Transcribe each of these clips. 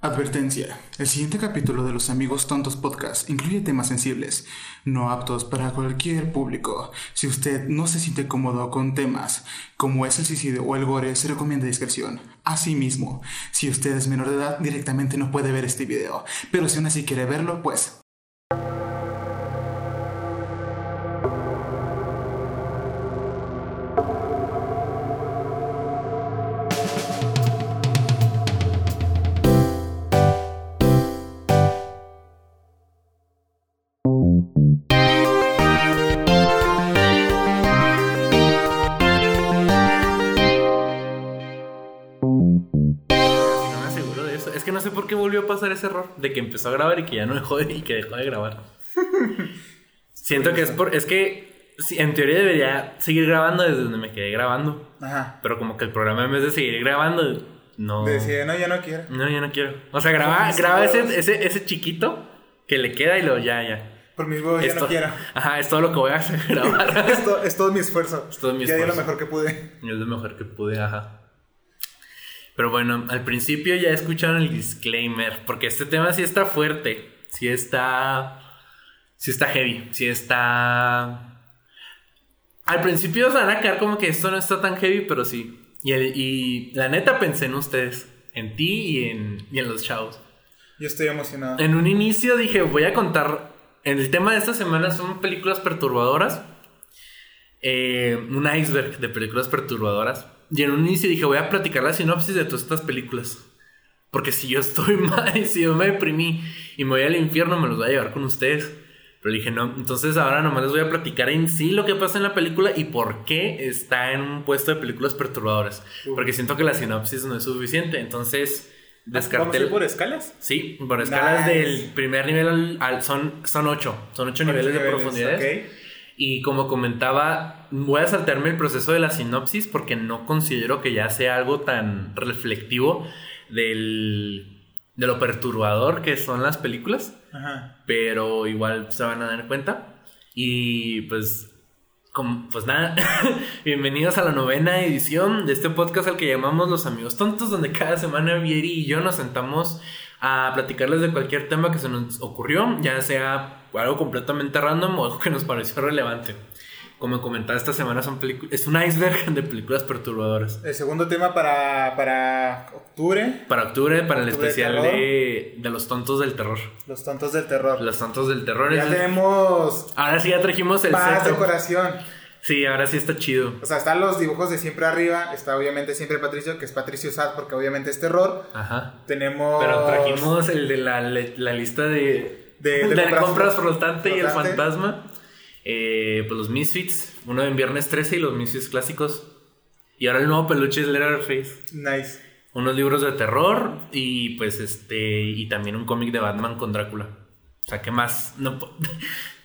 Advertencia. El siguiente capítulo de Los Amigos Tontos Podcast incluye temas sensibles, no aptos para cualquier público. Si usted no se siente cómodo con temas como es el suicidio o el gore, se recomienda discreción. Asimismo, si usted es menor de edad, directamente no puede ver este video. Pero si aún así quiere verlo, pues ese error de que empezó a grabar y que ya no dejó de, y que dejó de grabar. Siento que es por. Es que en teoría debería seguir grabando desde donde me quedé grabando. Ajá. Pero como que el programa en vez de seguir grabando, no. Decía, no, ya no quiero. No, ya no quiero. O sea, graba, graba ese, ese, ese chiquito que le queda y lo ya, ya. Por mis huevos ya no quiero. Ajá, es todo lo que voy a hacer, grabar. es, to- es todo mi esfuerzo. Es todo mi ya di lo esfuerzo. mejor que pude. Es lo mejor que pude, ajá. Pero bueno, al principio ya escucharon el disclaimer, porque este tema sí está fuerte, sí está, sí está heavy, sí está... Al principio se van a quedar como que esto no está tan heavy, pero sí. Y, el- y la neta pensé en ustedes, en ti y en, y en los chavos. Yo estoy emocionado. En un inicio dije, voy a contar. El tema de esta semana son películas perturbadoras. Eh, un iceberg de películas perturbadoras. Y en un inicio dije, voy a platicar la sinopsis de todas estas películas. Porque si yo estoy mal, si yo me deprimí y me voy al infierno, me los voy a llevar con ustedes. Pero dije, no, entonces ahora nomás les voy a platicar en sí lo que pasa en la película y por qué está en un puesto de películas perturbadoras. Porque siento que la sinopsis no es suficiente. Entonces, ¿Vamos a descarté. ir por escalas? Sí, por escalas Nice. del primer nivel al, al- son, son ocho. Son ocho niveles de profundidad. ok. Y como comentaba, voy a saltarme el proceso de la sinopsis porque no considero que ya sea algo tan reflectivo del, de lo perturbador que son las películas. Ajá. Pero igual se van a dar cuenta. Y pues, com- pues nada, bienvenidos a la novena edición de este podcast al que llamamos Los Amigos Tontos, donde cada semana Vieri y yo nos sentamos a platicarles de cualquier tema que se nos ocurrió, ya sea algo completamente random o algo que nos pareció relevante. Como comentaba esta semana, son es un iceberg de películas perturbadoras. El segundo tema para, para octubre, Para octubre, para el Octubre especial de, de los tontos del terror. los tontos del terror. Los tontos del terror. ya tenemos Ahora sí ya trajimos el más decoración. Sí, ahora sí está chido. O sea, están los dibujos de siempre arriba. Está obviamente siempre Patricio, que es Patricio Sad, porque obviamente es terror. Ajá. Tenemos. Pero trajimos el de la, la lista de, De- de la compras compras flo- flotante y el fantasma. Eh, pues los Misfits, uno en viernes 13 y los Misfits clásicos. Y ahora el nuevo peluche es Leatherface. Nice. Unos libros de terror y pues este y también un cómic de Batman con Drácula. O sea, ¿qué más? No,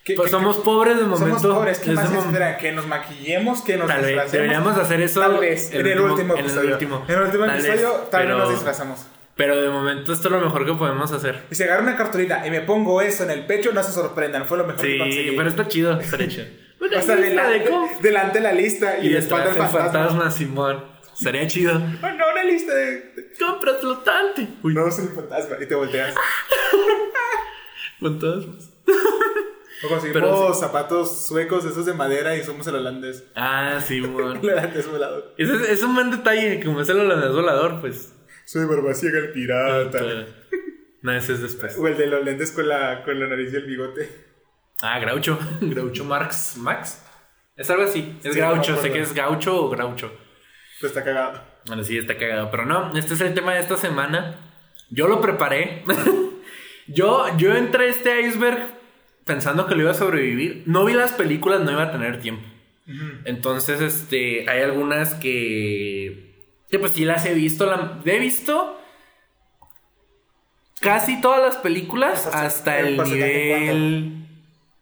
¿Qué- pues qué- somos pobres de momento. Somos pobres. ¿Qué más espera? Que nos maquillemos, que nos disfracemos. deberíamos hacer eso Tal vez. En el último episodio. En el último Tal vez, episodio, tal vez nos disfrazamos. Pero de momento esto es lo mejor que podemos hacer. Y si agarro una cartulina y me pongo eso en el pecho, no se sorprendan. Fue lo mejor que Sí, conseguí. pero está chido, está hecho. O sea, lista de delante, delante la lista y, Y de espalda el fantasma. fantasma, Simón. Sería chido. Oh, no, una lista de. de- Compras flotante. Uy, No, soy el fantasma. Y te volteas. fantasmas. O conseguimos zapatos suecos, esos de madera, y somos el holandés. Ah, Simón. El holandés volador. Ese es, es un buen detalle, como es el holandés volador, pues. Soy Barbasiega el pirata. No, ese es después. O el de los lentes con la, con la nariz y el bigote. Ah, Groucho. Groucho Marx. Max. Es algo así. Es Sí, no Gaucho. sé que es Gaucho o Groucho. Pues está cagado. Bueno, sí, está cagado. Pero no, este es el tema de esta semana. Yo lo preparé. yo, yo entré a este iceberg pensando que lo iba a sobrevivir. No vi las películas, no iba a tener tiempo. Entonces, este, hay algunas que, que pues sí las he visto. La, he visto casi todas las películas El porce- hasta el nivel,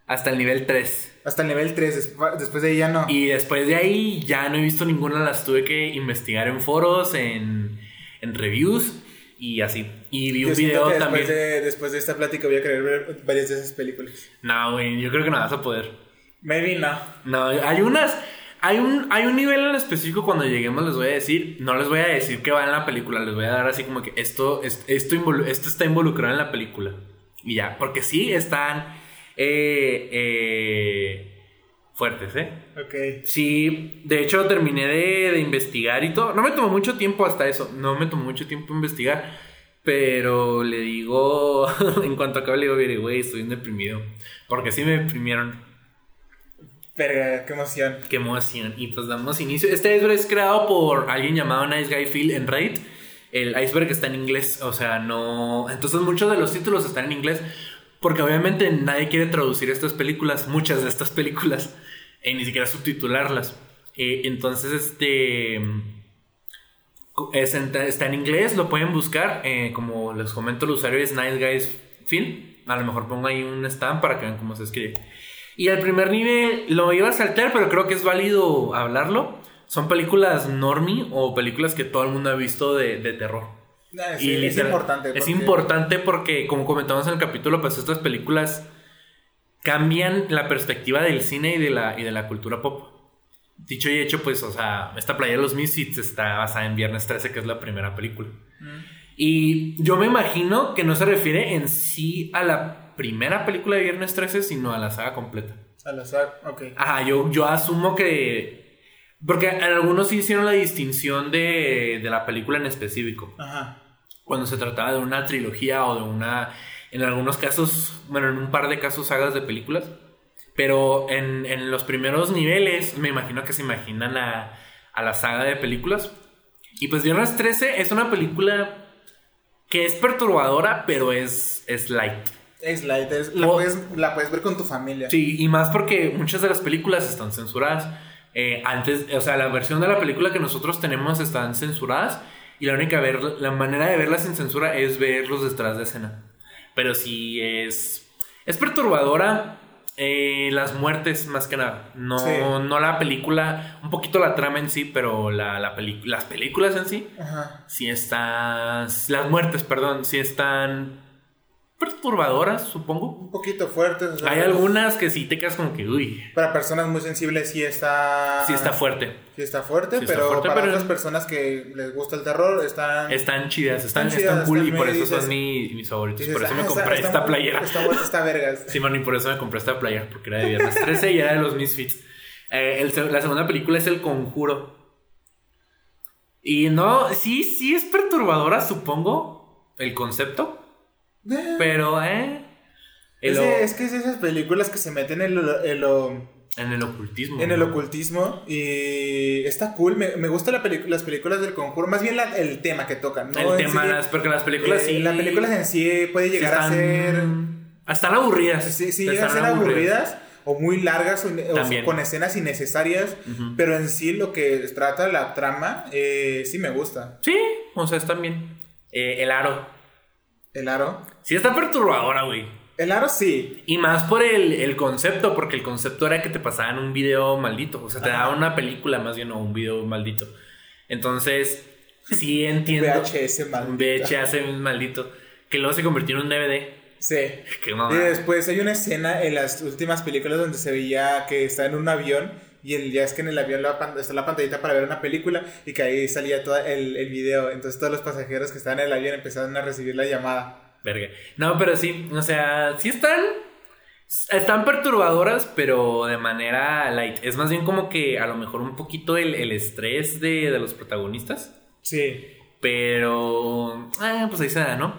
hasta el nivel 3. Hasta el nivel 3, despu- después de ahí ya no. Y después de ahí ya no he visto ninguna, las tuve que investigar en foros, en, en reviews y así. Y vi un Yo video que también. después de, después de esta plática voy a querer ver varias de esas películas. No, güey, yo creo que no vas a poder. Maybe no. No, hay unas, Hay un, hay un nivel en específico cuando lleguemos, les voy a decir. No les voy a decir que va en la película, les voy a dar así como que esto, es- esto, involu- esto está involucrado en la película. Y ya, porque sí están eh, eh, fuertes, ¿eh? Ok. Sí, de hecho terminé de, de investigar y todo. No me tomó mucho tiempo hasta eso. No me tomó mucho tiempo investigar. Pero le digo, en cuanto acabe, le digo, güey, estoy bien deprimido. Porque sí me deprimieron. Verga, qué emoción. Qué emoción. Y pues damos inicio. Este iceberg es creado por alguien llamado Nice Guy Phil en Reddit. El iceberg está en inglés, o sea, no. Entonces muchos de los títulos están en inglés. Porque obviamente nadie quiere traducir estas películas, muchas de estas películas, y ni siquiera subtitularlas. Eh, entonces, este. está en inglés, lo pueden buscar. eh, como les comento, el usuario es Nice Guys Phil. A lo mejor pongo ahí un stand para que vean cómo se escribe. Y el primer nivel lo iba a saltar, pero creo que es válido hablarlo. Son películas normie o películas que todo el mundo ha visto de, de terror. Ah, sí, es literal- importante. Es porque- importante porque, como comentamos en el capítulo, pues estas películas cambian la perspectiva del cine y de la, y de la cultura pop. Dicho y hecho, pues, o sea, esta playa de los Misfits está basada en Viernes 13, que es la primera película. Mm. Y yo me imagino que no se refiere en sí a la primera película de Viernes 13, sino a la saga completa. Al azar, ok. Ajá, yo, yo asumo que... Porque en algunos sí hicieron la distinción de, de la película en específico. Ajá. Cuando se trataba de una trilogía o de una... En algunos casos, bueno, en un par de casos sagas de películas. Pero en, en los primeros niveles, me imagino que se imaginan a, a la saga de películas. Y pues Viernes 13 es una película que es perturbadora, pero es, es light. La, O- puedes, la puedes ver con tu familia. Sí, y más porque muchas de las películas están censuradas. Eh, antes, o sea, la versión de la película que nosotros tenemos están censuradas. Y la única ver, la manera de verlas sin censura es verlos detrás de escena. Pero sí es. Es perturbadora. eh, las muertes, más que nada. No, Sí. no la película. Un poquito la trama en sí, pero la, la las películas en sí. Ajá. Sí están. Las muertes, perdón. Sí están. Perturbadoras, supongo. Un poquito fuertes. o sea, Hay algunas que sí te quedas como que, uy, Para personas muy sensibles sí está... sí está fuerte. Sí está fuerte, Sí está pero fuerte, para pero- otras personas que les gusta el terror están... Están chidas, están, Están cool y por eso son mi- mis favoritos. dices, por eso me "Ah, compré está- esta está- playera. Está está vergas. Sí, man, y por eso me compré esta playera, porque era de viernes 13 y era de los Misfits. Eh, el la segunda película es El Conjuro. Y no, sí, sí es perturbadora, supongo, el concepto. Eh, Pero, eh. el es, o- es que es esas películas que se meten en, lo- en lo- en el ocultismo. en el ¿no? ocultismo y está cool. Me, me gustan la las películas del conjuro, más bien la- el tema que tocan. ¿no? El En tema, sí, las, porque las películas eh, sí. Las películas en sí puede sí llegar están- a ser... Están aburridas. Sí, sí, Están llegan a ser aburridas o muy largas o, o También. con escenas innecesarias, Ujú. pero en sí lo que trata la trama eh, sí me gusta. Sí, o sea, están bien. Eh, el aro. El aro. Sí, está perturbadora, güey. El aro sí. Y más por el, el concepto, porque el concepto era que te pasaban un video maldito. O sea, te Ajá. daban una película más bien o un video maldito. Entonces, sí entiendo. VHS Un maldito. VHS maldito. Que luego se convirtió en un DVD. Sí. Que Y mamá. después hay una escena en las últimas películas donde se veía que está en un avión y el, ya es que en el avión la pan- está la pantallita para ver una película y que ahí salía todo el, el video. Entonces todos los pasajeros que estaban en el avión empezaron a recibir la llamada. Verga. No, pero sí, o sea, sí están. Están perturbadoras, pero de manera light. Es más bien como que a lo mejor un poquito el, el estrés de, de los protagonistas. Sí. Pero. Ah, pues ahí se da, ¿no?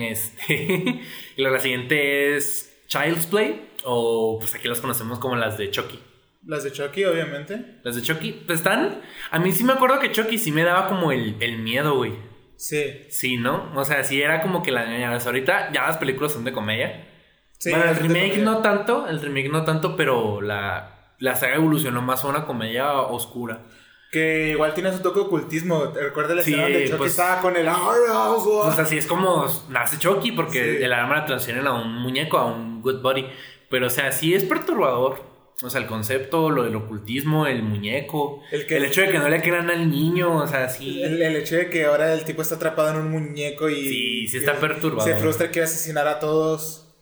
Este. y luego la siguiente es Child's Play. O pues aquí las conocemos como las de Chucky. Las de Chucky, obviamente. Las de Chucky, pues están. A mí sí me acuerdo que Chucky sí me daba como el, el miedo, güey. Sí. Sí, ¿no? O sea, sí era como que la ñañaras. Ahorita ya las películas son de comedia. Sí, bueno, el remake no tanto, el remake no tanto, pero la, la saga evolucionó más a una comedia oscura. Que igual tiene su toque de ocultismo. Recuerda la Sí, escena donde Chucky pues- estaba con el... Pues así es como nace Chucky, porque Sí. el arma la transfieren a un muñeco, a un good body. Pero, o sea, sí es perturbador. O sea, el concepto, lo del ocultismo, el muñeco, El hecho de que no le crean al niño, o sea, sí. El, el hecho de que ahora el tipo está atrapado en un muñeco y... Sí, sí está y perturbador. Se frustra, quiere asesinar a todos.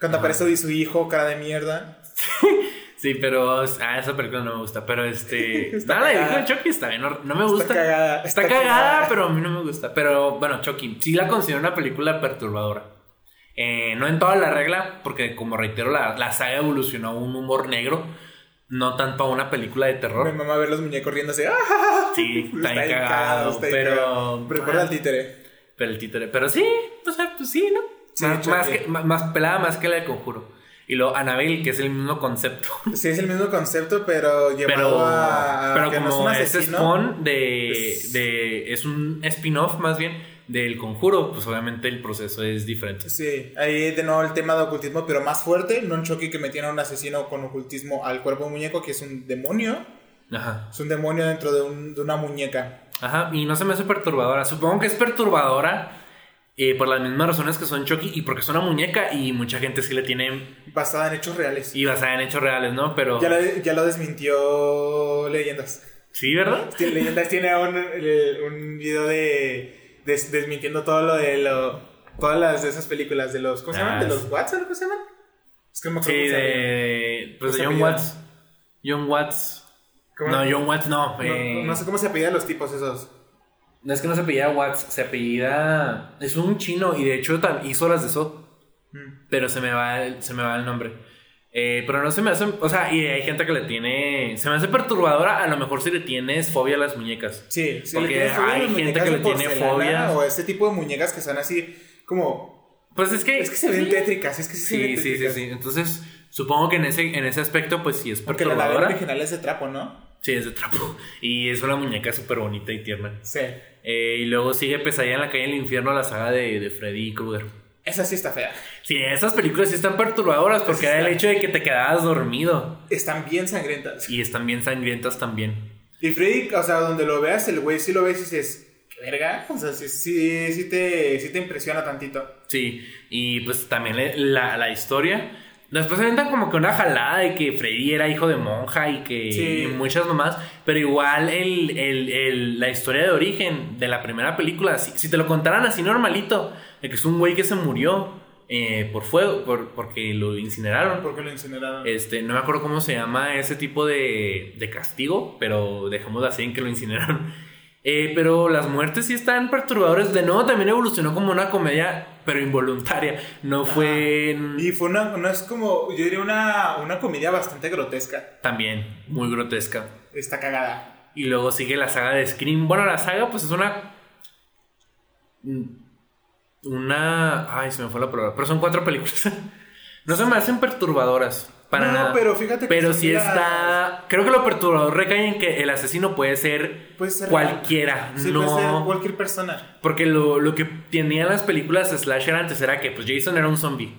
Cuando aparece su hijo, cara de mierda. Sí, pero. Ah, esa película no me gusta. Pero este. Está nada, la cagada. de Chucky está bien. No, no me gusta. Está cagada. Está, está cagada, cagada. pero a mí no me gusta. Pero bueno, Chucky, sí la considero una película perturbadora. Eh, no en toda la regla, porque como reitero, la, la saga evolucionó a un humor negro. No tanto a una película de Mi terror. mamá ver los muñecos riéndose. ¡Ah! Sí, está cagado, está pero-. Recuerda al títere. Pero el títere. Pero sí, o sea, pues sí, ¿no? Sí, más, más, que- más- más pelada más que la de Conjuro. Y luego Annabelle, que es el mismo concepto. Sí, es el mismo concepto, pero llevado Pero, a, a pero que no es como un es. Spawn de, de. Es un spin-off más bien del conjuro, pues obviamente el proceso es diferente. Sí, ahí de nuevo el tema de ocultismo, pero más fuerte. No un Chucky que metían a un asesino con ocultismo al cuerpo de un muñeco, que es un demonio. Ajá. Es un demonio dentro de, un- de una muñeca. Ajá. Y no se me hace perturbadora. Supongo que es perturbadora. eh, por las mismas razones que son Chucky y porque es una muñeca y mucha gente sí le tiene Basada en hechos reales. y basada en hechos reales, ¿no? Pero Ya, lo, ya lo desmintió Leyendas. sí, ¿verdad? Leyendas tiene un, un video de des- desmintiendo todo lo de lo, todas las de esas películas de los ¿cómo se llaman? Ah, de los. Watts ¿o cómo se llaman? Es que no me acuerdo Sí, llaman. de pues ¿Cómo de John? Watts. John Watts. ¿Cómo? No, John Watts no. No, eh, no sé cómo se apellidan los tipos esos. No es que no se apellida Watts, se apellida. Es un chino y de hecho hizo las de So. Mm. Pero se me va el, se me va el nombre. Eh, pero no se me hace. O sea, y hay gente que le tiene. Se me hace perturbadora. A lo mejor si le tienes fobia a las muñecas. Sí, sí. Porque fobia hay gente que le tiene fobias. O este tipo de muñecas que son así como... Pues es que. Es que se ven sí. tétricas, es que sí, se ven Sí, sí, sí. Entonces, supongo que en ese, en ese aspecto, pues sí es Porque la perturbadora. original es de trapo, ¿no? Sí, es de trapo. Y es una muñeca súper bonita y tierna. Sí. Eh, y luego sigue Pesadilla en la calle del infierno, la saga de, de Freddy Krueger. Esa sí está fea. Sí, esas películas sí están perturbadoras porque Sí era el hecho de que te quedabas dormido. Están bien sangrientas. Y están bien sangrientas también. Y Freddy, o sea, donde lo veas, el güey sí lo ves y dices, ¿qué verga? O sea, sí, sí, sí, te, sí te impresiona tantito. Sí, y pues también la, la historia. Después se aventan como que una jalada de que Freddy era hijo de monja y que Sí. y muchas nomás. Pero igual el, el- el- la historia de origen de la primera película, si, si te lo contaran así normalito, que es un güey que se murió eh, por fuego, por, porque lo incineraron. Porque lo incineraron. Este, no me acuerdo cómo se llama ese tipo de, de castigo, pero dejamos así en que lo incineraron. Eh, pero las muertes sí están perturbadoras. De nuevo también evolucionó como una comedia, pero involuntaria. No fue Y fue una, no es como, yo diría una, una comedia bastante grotesca. también muy grotesca. Está cagada. Y luego sigue la saga de Scream. Bueno, la saga pues es una... Una... Ay, se me fue la palabra. Pero son cuatro películas. no se me hacen perturbadoras. Para No, nada. pero fíjate que Pero las- está. Creo que lo perturbador recae en que el asesino puede ser, Puede ser cualquiera. Sí, no. puede ser cualquier persona. Porque lo, lo que tenían las películas slasher antes era que pues Jason era un zombie.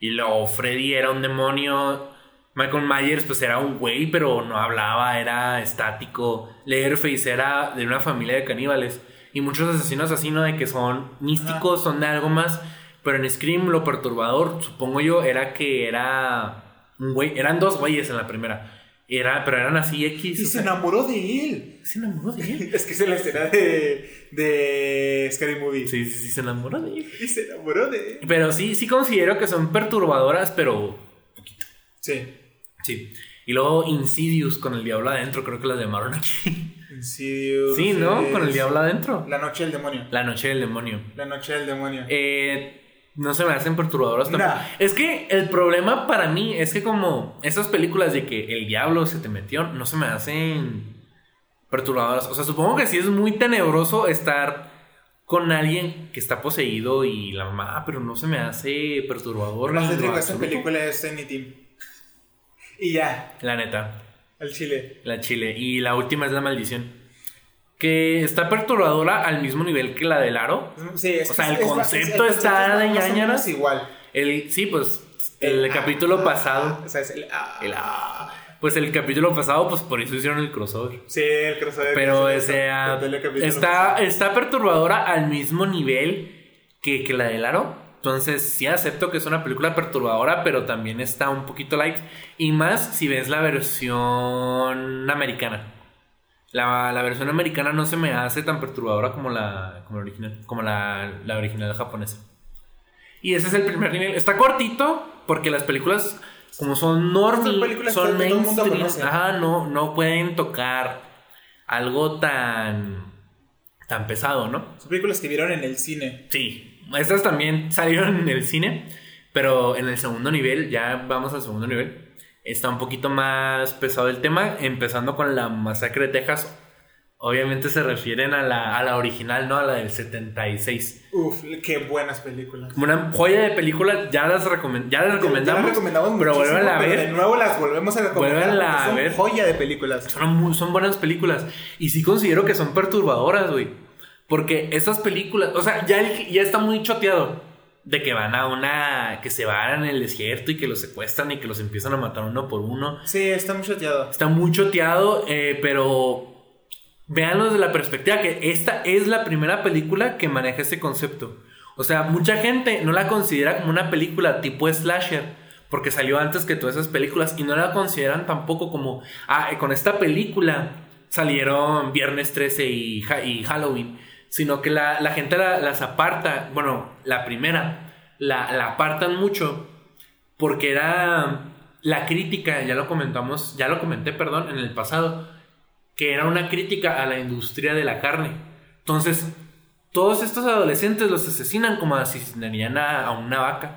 Y luego Freddy era un demonio. Michael Myers pues era un güey, pero no hablaba, era estático. Leatherface era de una familia de caníbales. Y muchos asesinos así, ¿no? De que son místicos, son de algo más. Pero en Scream lo perturbador, supongo yo, era que era un güey. Eran dos güeyes en la primera. Era, pero eran así X. Y se sea, enamoró de él. se enamoró de él. Es que es la escena de, de Scary Movie. Sí, sí, sí, se enamoró de él. Y se enamoró de él. Pero sí, sí considero que son perturbadoras, pero Sí. sí. Y luego Insidious con el diablo adentro, creo que la llamaron aquí. Insidious. Sí, ¿no? es Con el diablo adentro. La noche del demonio. La noche del demonio. La noche del demonio. Eh, no se me hacen perturbadoras tampoco. Nah. Es que el problema para mí es que como esas películas de que el diablo se te metió, no se me hacen perturbadoras. O sea, supongo que sí es muy tenebroso estar con alguien que está poseído y la mamá, pero no se me hace perturbador. no en sé, lo digo, esta absoluto. película es Team. Y ya, La neta. Al chile. La chile. Y la última es la maldición. Que está perturbadora al mismo nivel que la del aro. Sí, es O sea, el es- concepto es- está es de ñañaras. igual. El, sí, pues el, capítulo ah, pasado. O sea, es el. ah. el- ah, pues el capítulo pasado, pues por eso hicieron el crossover. Sí, el crossover. Pero o se- sea, está, pasado. está perturbadora al mismo nivel que, que la del aro. Entonces sí acepto que es una película perturbadora, pero también está un poquito light. Y más si ves la versión americana. La, la versión americana no se me hace tan perturbadora como la, como la original, como la, la original japonesa. Y ese es el primer nivel. Está cortito porque las películas como son normal, son mainstream, ajá, no, no pueden tocar algo tan, tan pesado, ¿no? Son películas que vieron en el cine. Sí, estas también salieron en el cine, pero en el segundo nivel, ya vamos al segundo nivel, está un poquito más pesado el tema, empezando con la masacre de Texas. Obviamente se refieren a la, a la original, ¿no? A la del 76. Uf, qué buenas películas. Una joya de película, ya las, recomen- ya las recomendamos. Ya las recomendamos pero vuelvan a pero ver. de nuevo las volvemos a recomendar. A son ver. joya de películas. Son, son buenas películas. Y sí considero que son perturbadoras, güey. Porque estas películas, o sea, ya, el- ya está muy choteado de que van a una. que se van en el desierto y que los secuestran y que los empiezan a matar uno por uno. Sí, está muy choteado. Está muy choteado, eh, pero. Véanlo desde la perspectiva que esta es la primera película que maneja este concepto. O sea, mucha gente no la considera como una película tipo slasher, porque salió antes que todas esas películas, y no la consideran tampoco como, ah, con esta película salieron Viernes 13 y, y Halloween, sino que la, la gente la- las aparta, bueno, la primera, la, la apartan mucho, porque era la crítica, ya lo comentamos, ya lo comenté, perdón, en el pasado, que era una crítica a la industria de la carne. Entonces, todos estos adolescentes los asesinan como asesinarían a, a una vaca,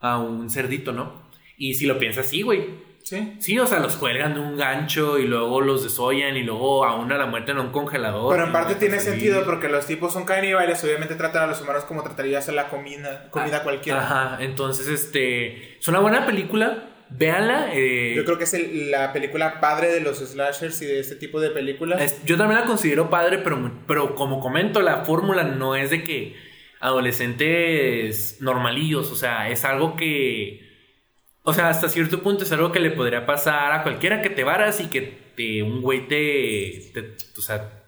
a un cerdito, ¿no? Y si lo piensas así, güey. Sí. Sí, o sea, los cuelgan de un gancho y luego los desollan y luego aún a la muerte en un congelador. Pero en parte tiene sentido porque los tipos son caníbales, obviamente tratan a los humanos como tratarías a la comida, comida Ah, cualquiera. Ajá, entonces, este. Es una buena película. Véanla. eh, Yo creo que es el- la película padre de los slashers y de este tipo de películas. Es- yo también la considero padre, pero, pero como comento, la fórmula no es de que adolescentes normalillos, o sea, es algo que, o sea, hasta cierto punto es algo que le podría pasar a cualquiera que te varas y que te, un güey te, te- o sea,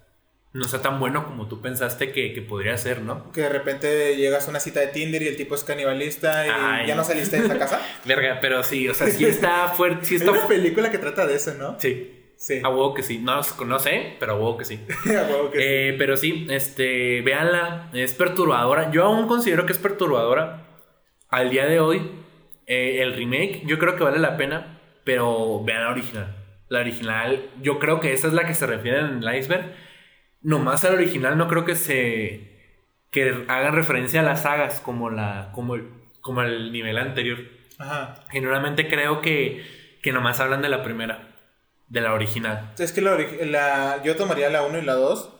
no sea tan bueno como tú pensaste que, que podría ser, ¿no? Que de repente llegas a una cita de Tinder y el tipo es canibalista y Ay. ya no saliste de esa casa. Verga, pero sí, o sea, sí está fuerte, sí Hay está... una película que trata de eso, ¿no? Sí, Sí. a huevo que sí, no, no sé, pero a huevo que sí. A huevo que sí. Eh, pero sí, este, véanla, es perturbadora. Yo aún considero que es perturbadora. Al día de hoy, eh, el remake, yo creo que vale la pena, pero vean la original. La original, yo creo que esa es la que se refiere en el iceberg. Nomás al original no creo que se que hagan referencia a las sagas como la como el, como el nivel anterior. Ajá. Generalmente creo que que nomás hablan de la primera, de la original. Es que la, la- yo tomaría la 1 y la 2.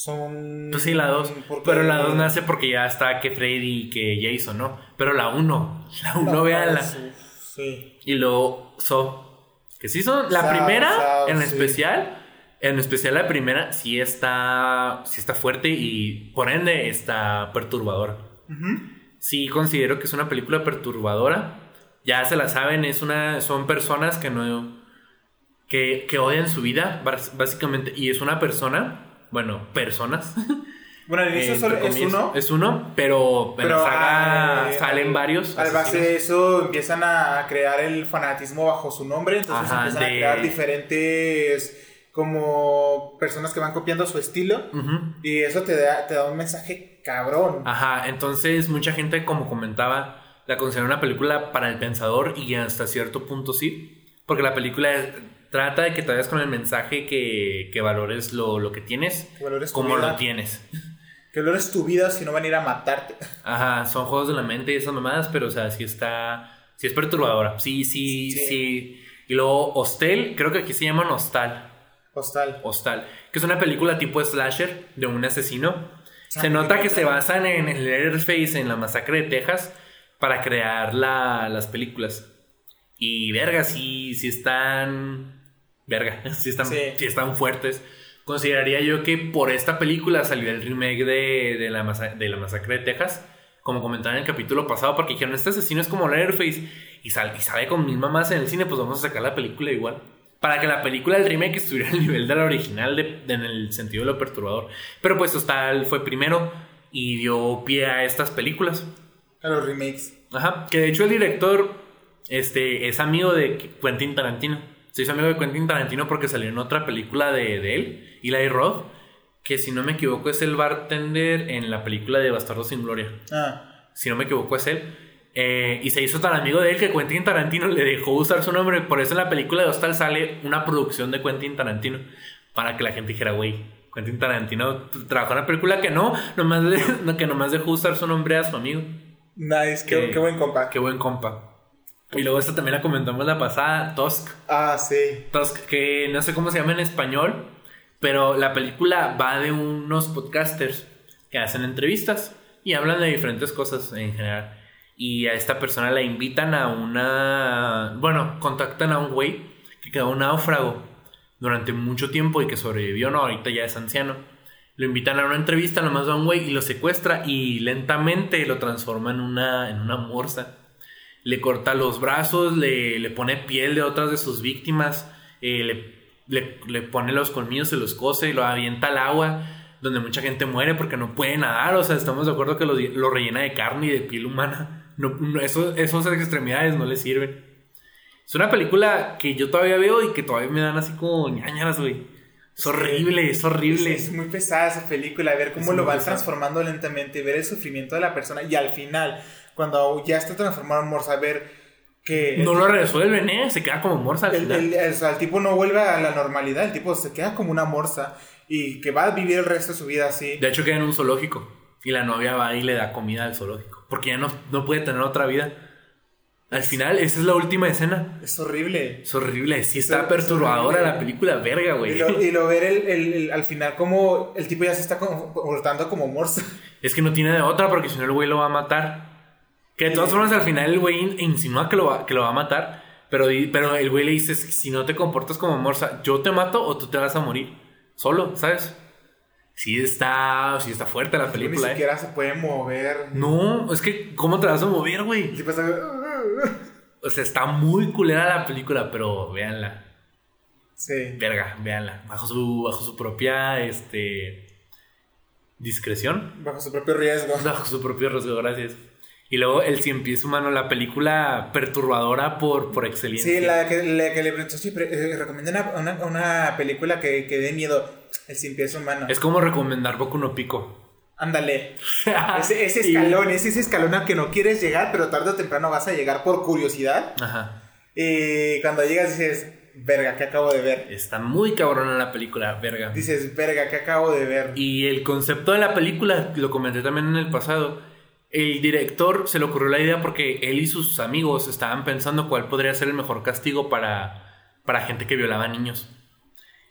Son. Pues sí, la 2. porque- Pero la 2 nace porque ya está que Freddy y que Jason, ¿no? Pero la 1, la 1, No, véanla. sí, Sí. Y luego So. Que sí son. La primera, en sí. especial. En especial la primera, sí está. Sí está fuerte y por ende está perturbadora. Sí considero que es una película perturbadora. Ya se la saben, es una. Son personas que no. Que, que odian su vida, básicamente. Y es una persona. Bueno, personas. Bueno, al inicio solo es uno. Es uno, pero, en la saga ah, salen al- varios. Al base asesinos. de eso empiezan a crear el fanatismo bajo su nombre. Entonces Ajá, empiezan de- a crear diferentes como personas que van copiando su estilo. Y eso te da, te da un mensaje cabrón. Ajá, entonces mucha gente, como comentaba, la considera una película para el pensador y hasta cierto punto sí. Porque la película es- trata de que te vayas con el mensaje que, que valores lo, lo que tienes, Que valores como lo tienes. Que no es tu vida si no van a ir a matarte. Ajá, son juegos de la mente y esas mamadas, pero o sea, sí está. Sí es perturbadora. Sí, sí, Sí. sí. Y luego Hostel, creo que aquí se llama Hostal. Hostal. Hostal, que es una película tipo slasher de un asesino. Se nota que se basan en el Leatherface, en la masacre de Texas, para crear la- las películas. Y verga, sí, sí están. Verga, sí están, Sí. sí están fuertes. Consideraría yo que por esta película salió el remake de, de la, masa- de la masacre de Texas. Como comentaba en el capítulo pasado, porque dijeron: Este asesino es como Leatherface y, sal, y sale con misma más en el cine, pues vamos a sacar la película igual. Para que la película del remake estuviera al nivel de la original de- de- en el sentido de lo perturbador. Pero pues Hostal fue primero y dio pie a estas películas. A los remakes. Ajá, que de hecho el director este, es amigo de Quentin Tarantino. Se hizo amigo de Quentin Tarantino porque salió en otra película de, de él, Eli Roth, que si no me equivoco es el bartender en la película de Bastardo sin Gloria. Ah. Si no me equivoco es él. Eh, y se hizo tan amigo de él que Quentin Tarantino le dejó usar su nombre. Por eso en la película de Hostal sale una producción de Quentin Tarantino. Para que la gente dijera, güey, Quentin Tarantino trabajó en una película que no, nomás que nomás dejó usar su nombre a su amigo. Nice, qué buen compa. Qué buen compa. Y luego esta también la comentamos la pasada, Tusk. Ah, sí. Tusk, que no sé cómo se llama en español, pero la película va de unos podcasters que hacen entrevistas y hablan de diferentes cosas en general. Y a esta persona la invitan a una... Bueno, contactan a un güey que quedó un náufrago durante mucho tiempo y que sobrevivió, no, ahorita ya es anciano. Lo invitan a una entrevista, nomás va un güey y lo secuestra y lentamente lo transforma en una, en una morsa le corta los brazos, le, le pone piel de otras de sus víctimas, eh, le, le- le pone los colmillos, se los cose y lo avienta al agua, donde mucha gente muere porque no puede nadar. O sea, estamos de acuerdo que lo, lo rellena de carne y de piel humana. No, no, eso, esas extremidades no le sirven. Es una película que yo todavía veo y que todavía me dan así como ñañaras, güey. Es horrible, es horrible. Es, es muy pesada esa película, ver cómo Es lo van pesada. transformando lentamente, ver el sufrimiento de la persona y al final, cuando ya está transformado en morsa, ver que No lo resuelven, ¿eh? Se queda como morsa al el, final. el- el- o sea, el tipo no vuelve a la normalidad, el tipo se queda como una morsa y que va a vivir el resto de su vida así. De hecho, queda en un zoológico. Y la novia va y le da comida al zoológico. Porque ya no, no puede tener otra vida. Al final, esa es la última escena. Es horrible. Es horrible. Sí Es está perturbadora es la película. Verga, Y güey. lo, y lo ver el, el- el- al final como el tipo ya se está comportando como morsa. Es que no tiene de otra porque si no el güey lo va a matar. Que de todas formas al final el güey in- insinúa que lo va, que lo va a matar. Pero, pero el güey le dice, si no te comportas como morsa, yo te mato o tú te vas a morir. Solo, ¿sabes? Sí está, sí está fuerte la Ni película, ¿eh? siquiera se puede mover. No, es que ¿cómo te vas a mover, güey? Está- O sea, está muy culera la película, pero véanla. Sí. Verga, véanla. Bajo su, bajo su propia, este... Discreción. Bajo su propio riesgo. Bajo su propio riesgo, gracias. Y luego El Cien Pies Humano, la película perturbadora por, por excelencia. Sí, la que, la que le preguntó, sí, pre- eh, recomienda una, una, una película que, que dé miedo. El sin pies humano. Es como recomendar Boku no Pico. Ándale. Ese, escalón, ese, ese escalón al que no quieres llegar, pero tarde o temprano vas a llegar por curiosidad. Ajá. Y cuando llegas dices, verga, ¿qué acabo de ver? Está muy cabrona la película, verga. Dices, verga, ¿qué acabo de ver? Y el concepto de la película, lo comenté también en el pasado, el director se le ocurrió la idea porque él y sus amigos estaban pensando cuál podría ser el mejor castigo para, para gente que violaba niños.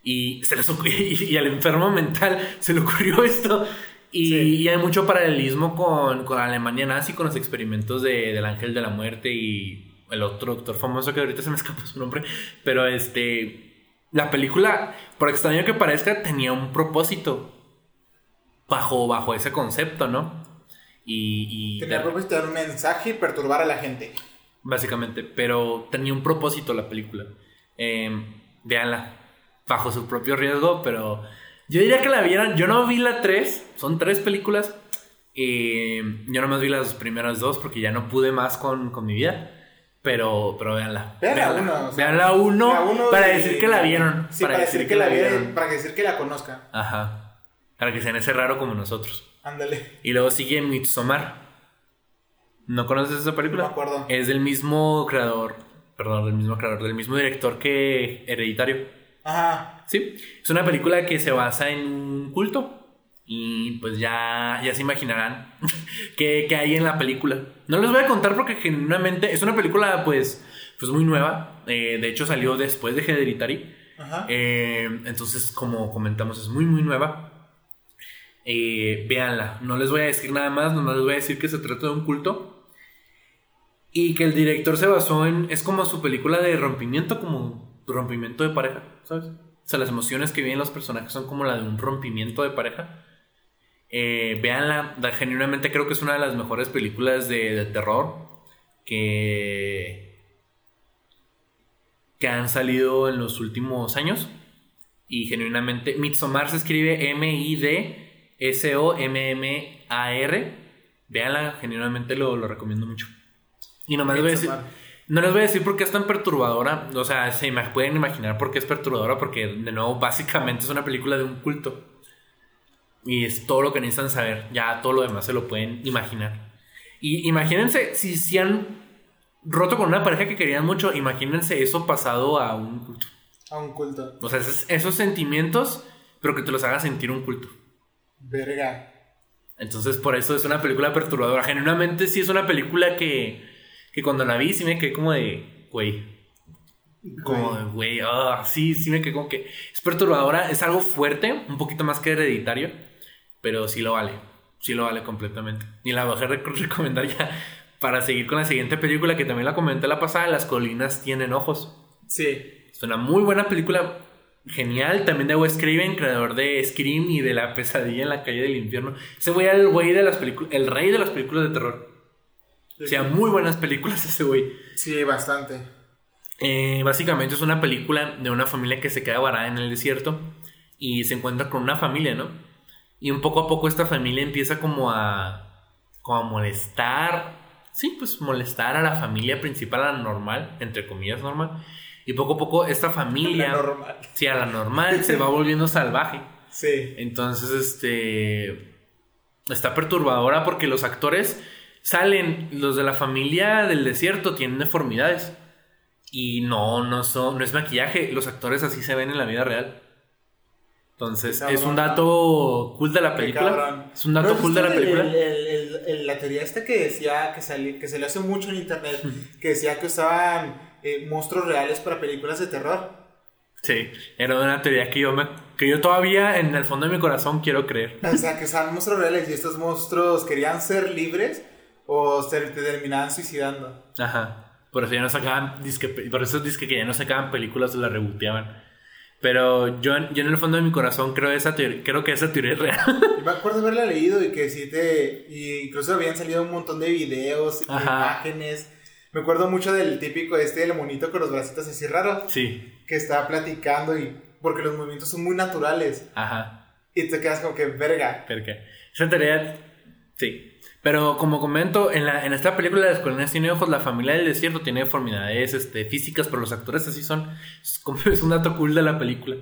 Y, se les ocurrió- y, y al enfermo mental se le ocurrió esto. Y, Sí. y hay mucho paralelismo con, con Alemania nazi, con los experimentos de- del ángel de la muerte y el otro doctor famoso que ahorita se me escapó su nombre. Pero este, la película, por extraño que parezca, tenía un propósito bajo, bajo ese concepto, ¿no? Y, y Tenía propósito de dar un mensaje y perturbar a la gente. básicamente, pero tenía un propósito la película. Eh, véanla, bajo su propio riesgo, pero yo diría que la vieran. Yo no vi la 3, son tres películas. Eh, yo nomás vi las primeras dos porque ya no pude más con, con mi vida. Pero, pero véanla. Vean uno, Vean la uno la uno para y- decir que la vieron. Sí, para, decir que, la vieron. Para decir que la conozcan. Ajá. Para que sean ese raro como nosotros. Ándale. Y luego sigue Midsommar. ¿No conoces esa película? No me acuerdo. Es del mismo creador, perdón, del mismo creador, del mismo director que Hereditario. Ajá. Sí, es una película que se basa en un culto. Y pues ya, ya se imaginarán qué, qué hay en la película. No les voy a contar porque genuinamente es una película pues, pues muy nueva. Eh, de hecho salió después de Hereditary. Ajá. Eh, entonces, como comentamos, es muy, muy nueva. Eh, véanla. No les voy a decir nada más, no les voy a decir que se trata de un culto. Y que el director se basó en. Es como su película de rompimiento, como rompimiento de pareja, ¿sabes? O sea, las emociones que viven los personajes son como la de un rompimiento de pareja. Eh, véanla, genuinamente creo que es una de las mejores películas de, terror que, que han salido en los últimos años. Y genuinamente, Midsommar se escribe M-I-D-S-O-M-M-A-R. Véanla, genuinamente lo, lo recomiendo mucho. Y nomás les voy a decir, no les voy a decir por qué es tan perturbadora. O sea, se pueden imaginar por qué es perturbadora, porque de nuevo, básicamente es una película de un culto. Y es todo lo que necesitan saber. Ya todo lo demás se lo pueden imaginar. Y imagínense, si, si han roto con una pareja que querían mucho, imagínense eso pasado a un culto. A un culto. O sea, esos, esos sentimientos, pero que te los haga sentir un culto. Verga. Entonces, por eso es una película perturbadora. Genuinamente, sí es una película que, que cuando la vi, sí me quedé como de, güey. Como de, güey, ah, sí, sí me quedé como que es perturbadora. Es algo fuerte, un poquito más que hereditario, pero sí lo vale. Sí lo vale completamente. Y la bajé a rec- recomendar ya para seguir con la siguiente película que también la comenté la pasada: Las colinas tienen ojos. Sí. Es una muy buena película, genial. También de Wes Craven, creador de Scream y de La pesadilla en la calle del infierno. Ese güey era el güey de las películas, el rey de las películas de terror. O sea, muy buenas películas ese güey. Sí, bastante. Eh, básicamente es una película de una familia que se queda varada en el desierto y se encuentra con una familia, ¿no? Y un poco a poco esta familia empieza como a, como a molestar, sí, pues molestar a la familia principal, a la normal, entre comillas normal. Y poco a poco esta familia, La normal. sí, a la normal, se va volviendo salvaje. Sí. Entonces, este. Está perturbadora porque los actores salen, los de la familia del desierto tienen deformidades. Y no, no son, no es maquillaje. Los actores así se ven en la vida real. Entonces, es un dato cool de la película. Es un dato ¿No cool de la película. el- el- el- el- la teoría esta que decía que salió, que salió hace mucho en internet, que decía que usaban eh, monstruos reales para películas de terror. Sí, era una teoría que yo, me, que yo todavía en el fondo de mi corazón quiero creer. O sea, que usaban monstruos reales y estos monstruos querían ser libres o se te terminaban suicidando. Ajá. Por eso ya no sacaban, disque, por eso disque que ya no sacaban películas o la reboteaban. Pero yo, yo en el fondo de mi corazón creo, esa teoría, creo que esa teoría es real. Y me acuerdo haberla leído y que sí te... Y incluso habían salido un montón de videos, Ajá. imágenes. Me acuerdo mucho del típico este, del monito con los bracitos así raros, sí, que estaba platicando y... Porque los movimientos son muy naturales. ajá. Y te quedas como que, verga. Porque esa teoría, sí. Pero como comento, en, la, en esta película de las colinas tiene ojos, la familia del desierto tiene deformidades este, físicas, pero los actores así son. Es, como, es un dato cool de la película.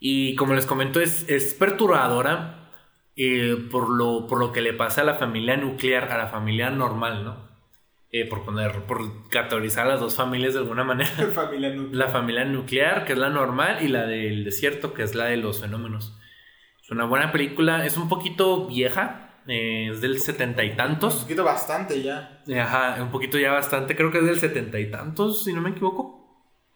Y como les comento, es, es perturbadora eh, por, lo, por lo que le pasa a la familia nuclear, a la familia normal, ¿no? Eh, por poner, por categorizar las dos familias de alguna manera. Familia nuclear. La familia nuclear, que es la normal, y la del desierto, que es la de los fenómenos. Es una buena película, es un poquito vieja, eh, es del setenta y Un tantos. poquito bastante ya. Eh, Ajá, un poquito ya bastante, creo que es del setenta y tantos, si no me equivoco.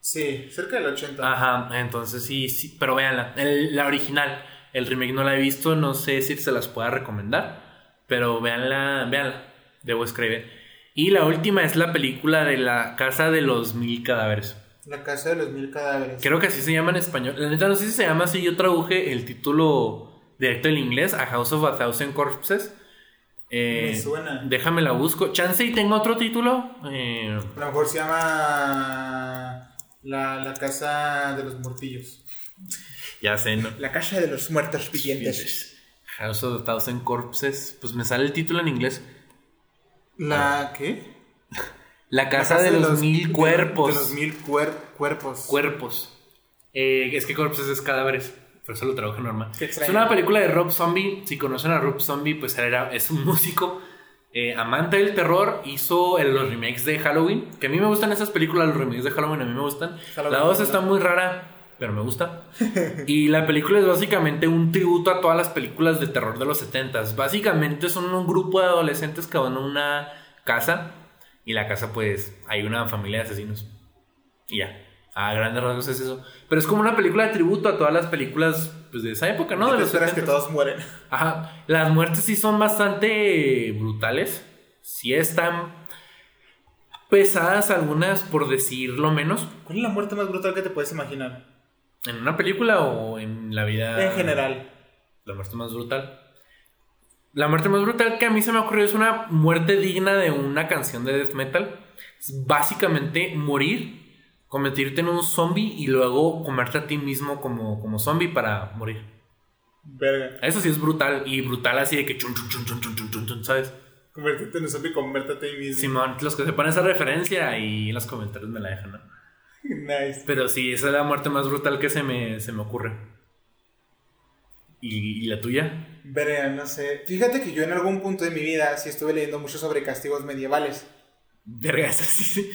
Sí, cerca del 80. Ajá, entonces sí, sí, pero véanla, el- la original, el remake no la he visto, no sé si se las pueda recomendar, pero véanla, véanla, de Wes Craven. Y la última es la película de la Casa de los Mil Cadáveres. La casa de los mil cadáveres. Creo que así se llama en español. La neta no sé si se llama así. Yo traduje el título directo en inglés a House of a Thousand Corpses. Eh, Me suena. Déjame la busco. Chance y tengo otro título. Eh, A lo mejor se llama la, la casa de los muertillos. ya sé, ¿no? La casa de los muertos vivientes. House of a Thousand Corpses. Pues me sale el título en inglés. ¿La qué? La La casa, de, los, mil de- cuerpos. De los mil cuer- cuerpos. Cuerpos. Eh, es que corpses es cadáveres. Por eso lo traduje normal. Es una película de Rob Zombie. Si conocen a Rob Zombie, pues él era, es un músico eh, amante del terror. Hizo el- los remakes de Halloween. Que a mí me gustan esas películas, los remakes de Halloween a mí me gustan. Halloween, la 2 ¿no? está muy rara, pero me gusta. y la película es básicamente un tributo a todas las películas de terror de los 70s. Básicamente son un grupo de adolescentes que van a una casa. Y la casa, pues, hay una familia de asesinos. Y ya. A grandes rasgos es eso. Pero es como una película de tributo a todas las películas pues, de esa época, ¿no? De los esperas que 70s. todos mueren. Ajá. Las muertes sí son bastante brutales. Sí están pesadas algunas, por decirlo menos. ¿Cuál es la muerte más brutal que te puedes imaginar? ¿En una película o en la vida? En general. La muerte más brutal. La muerte más brutal que a mí se me ocurrió es una muerte digna de una canción de death metal. Es básicamente morir, convertirte en un zombie y luego comerte a ti mismo como, como zombie para morir. Verga. Eso sí es brutal y brutal así de que chun chun chun chun chun chun chun, ¿sabes? Convertirte en un zombie, convértete a ti mismo. Simón, los que sepan esa referencia y en los comentarios me la dejan, ¿no? Nice. Pero sí, esa es la muerte más brutal que se me, se me ocurre. ¿Y, y la tuya? Verga, no sé. Fíjate que yo en algún punto de mi vida sí estuve leyendo mucho sobre castigos medievales. Verga, esa sí, sí.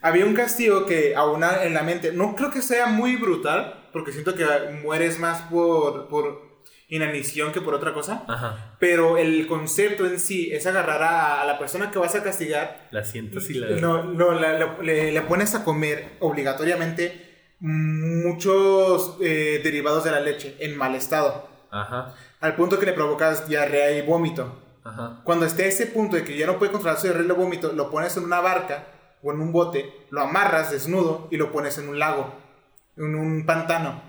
Había un castigo que aún en la mente, no creo que sea muy brutal, porque siento que mueres más por, por inanición que por otra cosa. Ajá. Pero el concepto en sí es agarrar a, a la persona que vas a castigar. La sientas y la. No, no, la- la- le, le pones a comer obligatoriamente muchos eh, derivados de la leche en mal estado. Ajá. Al punto que le provocas diarrea y vómito. Ajá. Cuando esté a ese punto de que ya no puede controlar su diarrea y vómito, lo pones en una barca o en un bote, lo amarras desnudo y lo pones en un lago, en un pantano,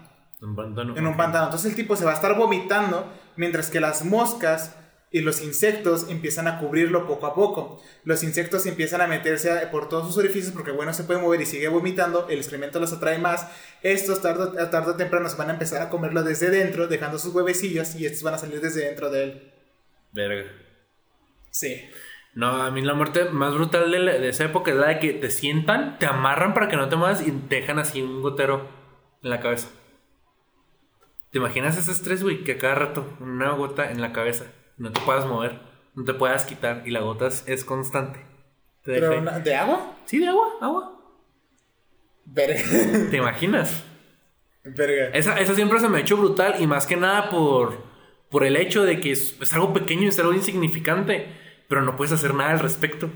Un pantano. en un pantano. Entonces el tipo se va a estar vomitando mientras que las moscas y los insectos empiezan a cubrirlo poco a poco. Los insectos empiezan a meterse por todos sus orificios porque bueno se puede mover y sigue vomitando, el excremento los atrae más. Estos tarde, tarde o temprano se van a empezar a comerlo desde dentro, dejando sus huevecillos y estos van a salir desde dentro de él. Verga. Sí. No, a mí la muerte más brutal de, la- de esa época es la de que te sientan, te amarran para que no te muevas y te dejan así un gotero en la cabeza. ¿Te imaginas ese estrés, güey? Que a cada rato una gota en la cabeza, no te puedas mover, no te puedas quitar y la gota es, constante. Te Pero una- ¿De agua? Sí, de agua, agua. Verga. ¿Te imaginas? Verga. Esa, esa siempre se me ha hecho brutal y más que nada por, por el hecho de que es, es algo pequeño, es algo insignificante, pero no puedes hacer nada al respecto.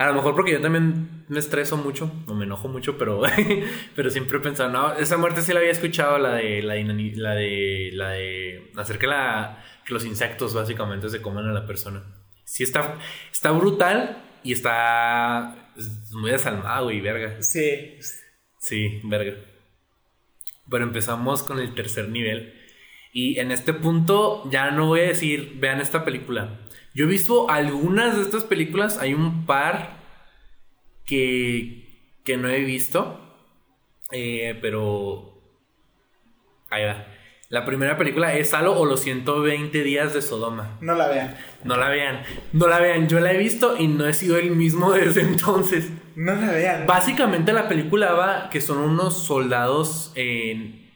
A lo mejor porque yo también me estreso mucho, o me enojo mucho, pero, pero siempre he pensado, no, esa muerte sí la había escuchado, la de la, inani- la de la de hacer que la que los insectos básicamente se coman a la persona. Sí está está brutal y está es muy desalmado, güey, verga. Sí. Sí, verga. Pero empezamos con el tercer nivel. Y en este punto ya no voy a decir, vean esta película. Yo he visto algunas de estas películas, hay un par que, que no he visto, eh, pero... Ahí va. La primera película es Salo o los 120 días de Sodoma. No la vean. No la vean, no la vean. Yo la he visto y no he sido el mismo desde entonces. No la vean. Básicamente la película va que son unos soldados en...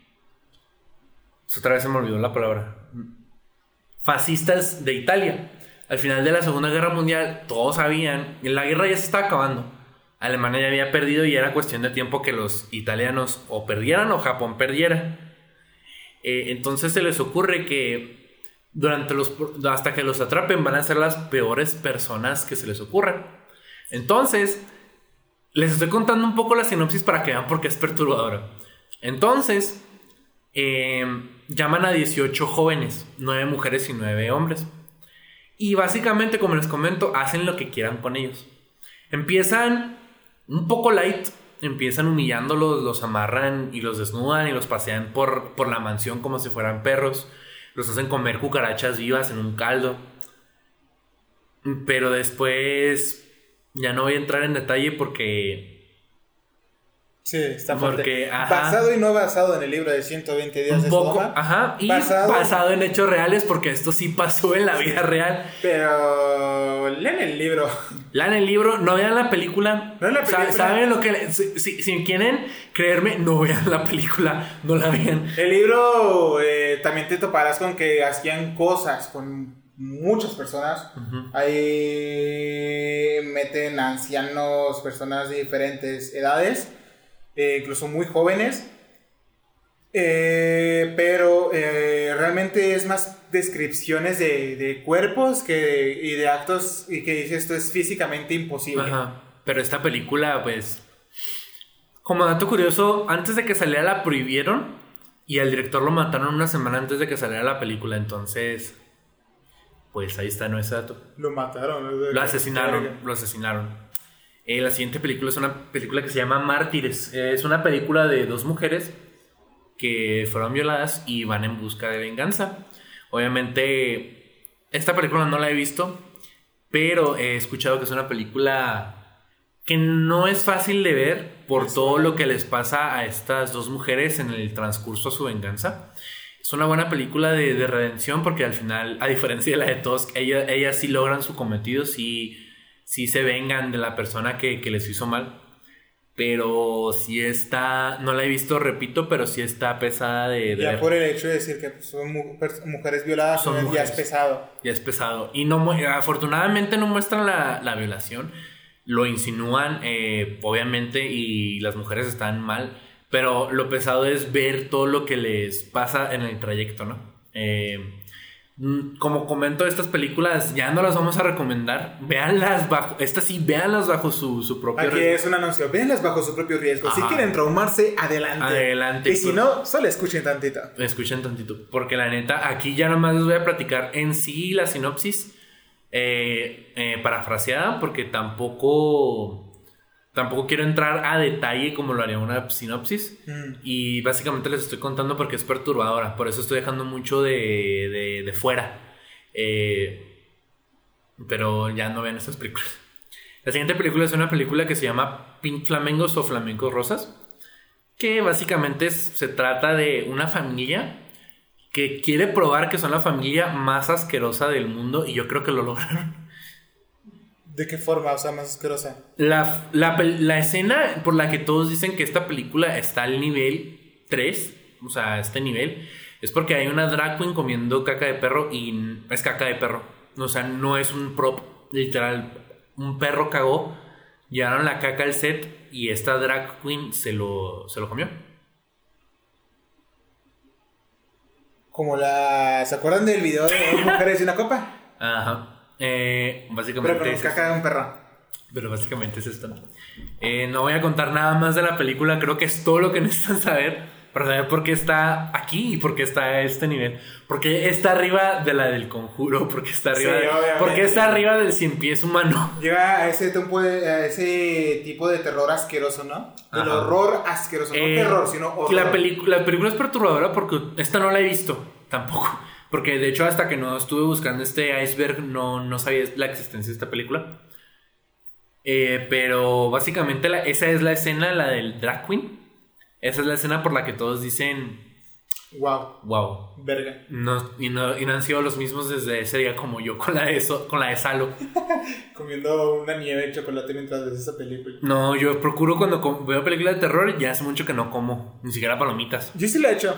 Otra vez se me olvidó la palabra. Fascistas de Italia. Al final de la Segunda Guerra Mundial, todos sabían, la guerra ya se estaba acabando. Alemania ya había perdido y era cuestión de tiempo que los italianos o perdieran o Japón perdiera. Eh, entonces se les ocurre que durante los hasta que los atrapen van a ser las peores personas que se les ocurran. Entonces, les estoy contando un poco la sinopsis para que vean por qué es perturbadora. Entonces, eh, llaman a 18 jóvenes, 9 mujeres y 9 hombres. Y básicamente, como les comento, hacen lo que quieran con ellos. Empiezan un poco light, empiezan humillándolos, los amarran y los desnudan y los pasean por, por la mansión como si fueran perros. Los hacen comer cucarachas vivas en un caldo. Pero después ya no voy a entrar en detalle porque Sí, está Porque, fuerte. ajá. Basado y no basado en el libro de 120 días un de poco, Sodoma. ajá, y basado, Basado- en hechos reales porque esto sí pasó en la vida real. Pero leen el libro. Lean el libro, no vean la película. No la película. ¿Saben lo que le- si, si- si quieren creerme, no vean la película, no la vean. El libro eh, también te toparás con que hacían cosas con muchas personas. Ahí meten ancianos, personas de diferentes edades, eh, incluso muy jóvenes. Eh, pero eh, realmente es más descripciones de, de cuerpos que, y de actos y que dice esto es físicamente imposible. Ajá. Pero esta película, pues. Como dato curioso, antes de que saliera la prohibieron y al director lo mataron una semana antes de que saliera la película. Entonces, pues ahí está, no ese dato. Lo mataron. Lo asesinaron, lo asesinaron. Eh, la siguiente película es una película que se llama Mártires. Eh, es una película de dos mujeres que fueron violadas y van en busca de venganza. Obviamente, esta película no la he visto, pero he escuchado que es una película que no es fácil de ver por todo lo que les pasa a estas dos mujeres en el transcurso a su venganza. Es una buena película de, de redención porque al final, a diferencia de la de todos, ellas, ellas sí logran su cometido, sí, sí se vengan de la persona que, que les hizo mal. Pero sí está, no la he visto, repito, pero sí está pesada de, de Ya ver. por el hecho de decir que son mu- mujeres violadas, Son pues, ya mujeres. es pesado. Ya es pesado. Y no afortunadamente no muestran la, la violación. Lo insinúan, eh, obviamente, y las mujeres están mal. Pero lo pesado es ver todo lo que les pasa en el trayecto, ¿no? Eh, como comento, estas películas ya no las vamos a recomendar. Véanlas bajo. Estas sí, véanlas bajo su, su propio Aquí riesgo. es un anuncio. Véanlas bajo su propio riesgo. Si quieren traumarse, adelante. Adelante, Y si pues. no, solo escuchen tantito. Escuchen tantito, porque la neta, aquí ya nomás les voy a platicar en sí la sinopsis eh, eh, parafraseada, porque tampoco, tampoco quiero entrar a detalle como lo haría una sinopsis. Mm. Y básicamente les estoy contando porque es perturbadora, por eso estoy dejando mucho de, de, de fuera. Eh, pero ya no vean estas películas. La siguiente película es una película que se llama Pink Flamengos o Flamencos Rosas, que básicamente es- se trata de una familia que quiere probar que son la familia más asquerosa del mundo y yo creo que lo lograron. ¿De qué forma? O sea, más asquerosa. La, la la escena por la que todos dicen que esta película está al nivel 3, o sea, este nivel, es porque hay una drag queen comiendo caca de perro y es caca de perro. O sea, no es un prop, literal. Un perro cagó, llevaron la caca al set y esta drag queen se lo, se lo comió. Como la... ¿Se acuerdan del video de dos mujeres y una copa? Ajá. Eh, básicamente Pero con es caca de un perro. Pero básicamente es esto. Eh, no voy a contar nada más de la película, creo que es todo lo que necesitan saber para saber por qué está aquí y por qué está a este nivel. Porque está arriba de la del conjuro, porque está arriba, Sí, de- porque está arriba del cien pies humano. Llega a ese, tipo de, a ese tipo de terror asqueroso, ¿no? El Ajá. horror asqueroso. Eh, no terror, sino horror. La, la película es perturbadora porque esta no la he visto tampoco. Porque de hecho hasta que no estuve buscando este iceberg no, no sabía la existencia de esta película. Eh, pero básicamente la- esa es la escena, la del drag queen. Esa es la escena por la que todos dicen, Wow. wow. Verga. No, y, no, y no han sido los mismos desde ese día como yo con la de, so- con la de Salo. Comiendo una nieve de chocolate mientras ves esa película. No, yo procuro cuando veo películas de terror, ya hace mucho que no como, ni siquiera palomitas. Yo sí lo he hecho.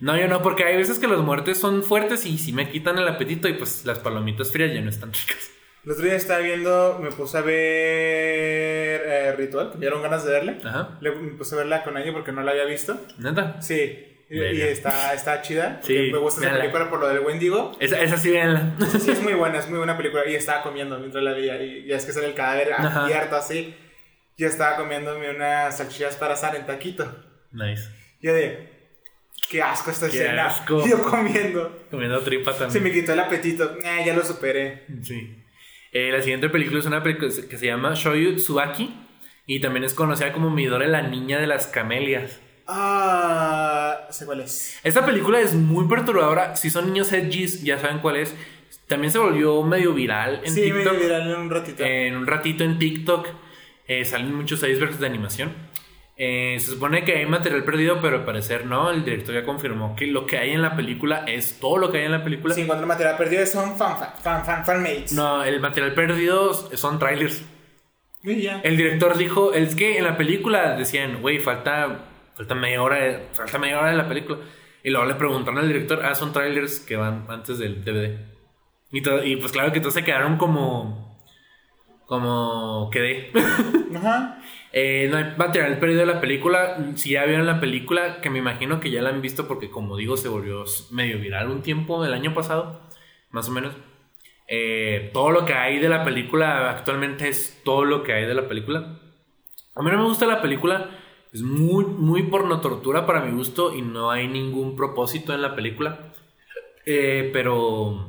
No, yo no, porque hay veces que los muertes son fuertes y sí me quitan el apetito y pues las palomitas frías ya no están ricas. El otro día estaba viendo, me puse a ver eh, Ritual, que me dieron ganas de verle. Ajá. Le, me puse a verla con año porque no la había visto. ¿Neta? Sí. Y, Verga. y está, está chida. Sí, me gusta esa véanla. película por lo del Wendigo. Esa, esa sí, véanla. Sí, es muy buena, es muy buena película. Y estaba comiendo mientras la veía. Y ya es que sale el cadáver Ajá. abierto así. Yo estaba comiéndome unas salchichas para asar en taquito. Nice. Yo de, qué asco esta Qué escena. asco. Yo comiendo. Comiendo tripa Se también. me quitó el apetito. Eh, ya lo superé. Sí. Eh, la siguiente película es una película que se llama Shoyu Tsubaki y también es conocida como Midori la niña de las camelias. Ah, sé cuál es. Esta película es muy perturbadora. Si son niños edgys, ya saben cuál es. También se volvió medio viral en sí, TikTok. me viral en un ratito. En un ratito en TikTok eh, salen muchos icebergs de animación. Eh, se supone que hay material perdido, pero al parecer no. El director ya confirmó que lo que hay en la película es todo lo que hay en la película. Si encuentro material perdido son fan, fan, fan, fan, fanmates. No, el material perdido son trailers. El director dijo, es que en la película decían, güey, falta, falta media hora, de- falta media hora de la película. Y luego le preguntaron al director, ah, son trailers que van antes del DVD. Y, to- y pues claro que todos se quedaron como, como quedé. Ajá. Eh, no hay material perdido de la película. Si ya vieron la película, que me imagino que ya la han visto porque como digo, se volvió medio viral un tiempo, el año pasado, más o menos. Eh, todo lo que hay de la película actualmente es todo lo que hay de la película. A mí no me gusta la película. Es muy, muy porno tortura para mi gusto y no hay ningún propósito en la película. Eh, pero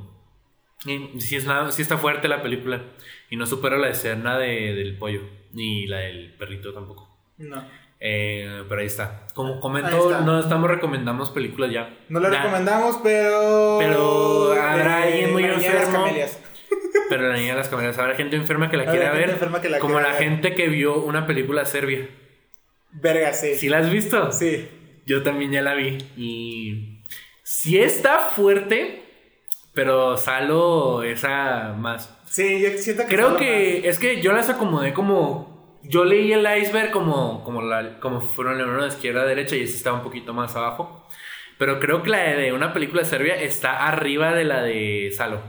eh, sí, es sí está fuerte la película y no supera la escena de- del pollo ni la del perrito tampoco. No. Eh, pero ahí está. Como comento, está. no estamos recomendamos películas ya. No Ya. recomendamos, pero. Pero habrá alguien muy enfermo. Pero la niña de las camelias, habrá gente enferma que la quiera ver. enferma que la como la ver. gente que vio una película serbia. Verga, sí. ¿Sí la has visto? Sí. Yo también ya la vi. Y sí está fuerte, pero Salo esa más. Sí, yo siento que. Creo que es que yo las acomodé como Yo leí el iceberg como, como, la, como fueron la de izquierda a derecha y ese estaba un poquito más abajo. Pero creo que la de una película de Serbia está arriba de la de Salo.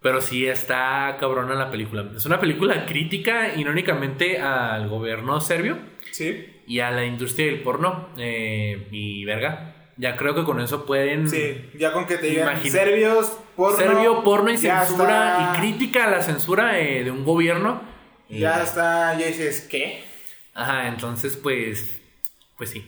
Pero sí está cabrona la película. Es una película crítica, irónicamente, al gobierno serbio. Sí. Y a la industria del porno. Eh, y verga. Ya creo que con eso pueden. Sí, ya con que te digan serbios, porno. Serbio, porno y censura. Y crítica a la censura eh, de un gobierno. Ya está, ya dices, ¿qué? Ajá, entonces pues. Pues sí.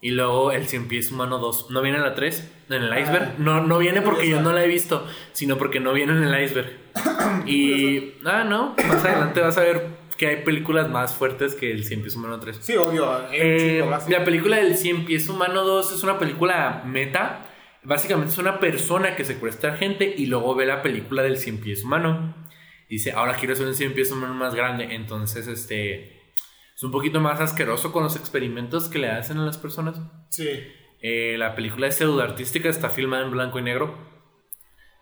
Y luego el Cien Pies Humano 2. ¿No viene en la 3? ¿En el iceberg? no, no viene porque yo no la he visto, sino porque no viene en el iceberg. y. Ah, no. Más adelante vas a ver que hay películas más fuertes que el Cien Pies Humano 3. Sí, obvio. Eh, la película del Cien Pies Humano 2 es una película meta. Básicamente es una persona que secuestra gente y luego ve la película del Cien Pies Humano. Dice, ahora quiero hacer un Cien Pies Humano más grande. Entonces, este es un poquito más asqueroso con los experimentos que le hacen a las personas. Sí. Eh, la película es pseudo artística, está filmada en blanco y negro.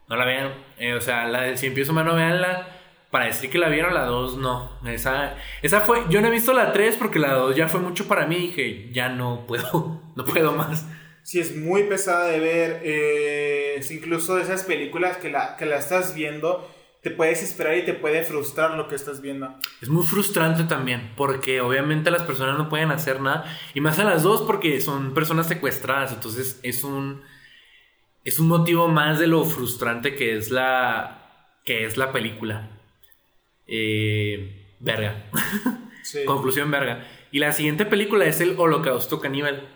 No la vean. Eh, o sea, la del Cien Pies Humano, veanla. Para decir que la vieron, la 2 no. Esa, esa fue. Yo no he visto la 3 porque la 2 ya fue mucho para mí. Y dije, ya no puedo. No puedo más. Sí, es muy pesada de ver. Eh, es incluso de esas películas que la, que la estás viendo te puedes esperar y te puede frustrar lo que estás viendo. Es muy frustrante también, porque obviamente las personas no pueden hacer nada, y más a las dos porque son personas secuestradas, entonces es un es un motivo más de lo frustrante que es la que es la película. Eh, verga. Conclusión verga. Y la siguiente película es el Holocausto Caníbal.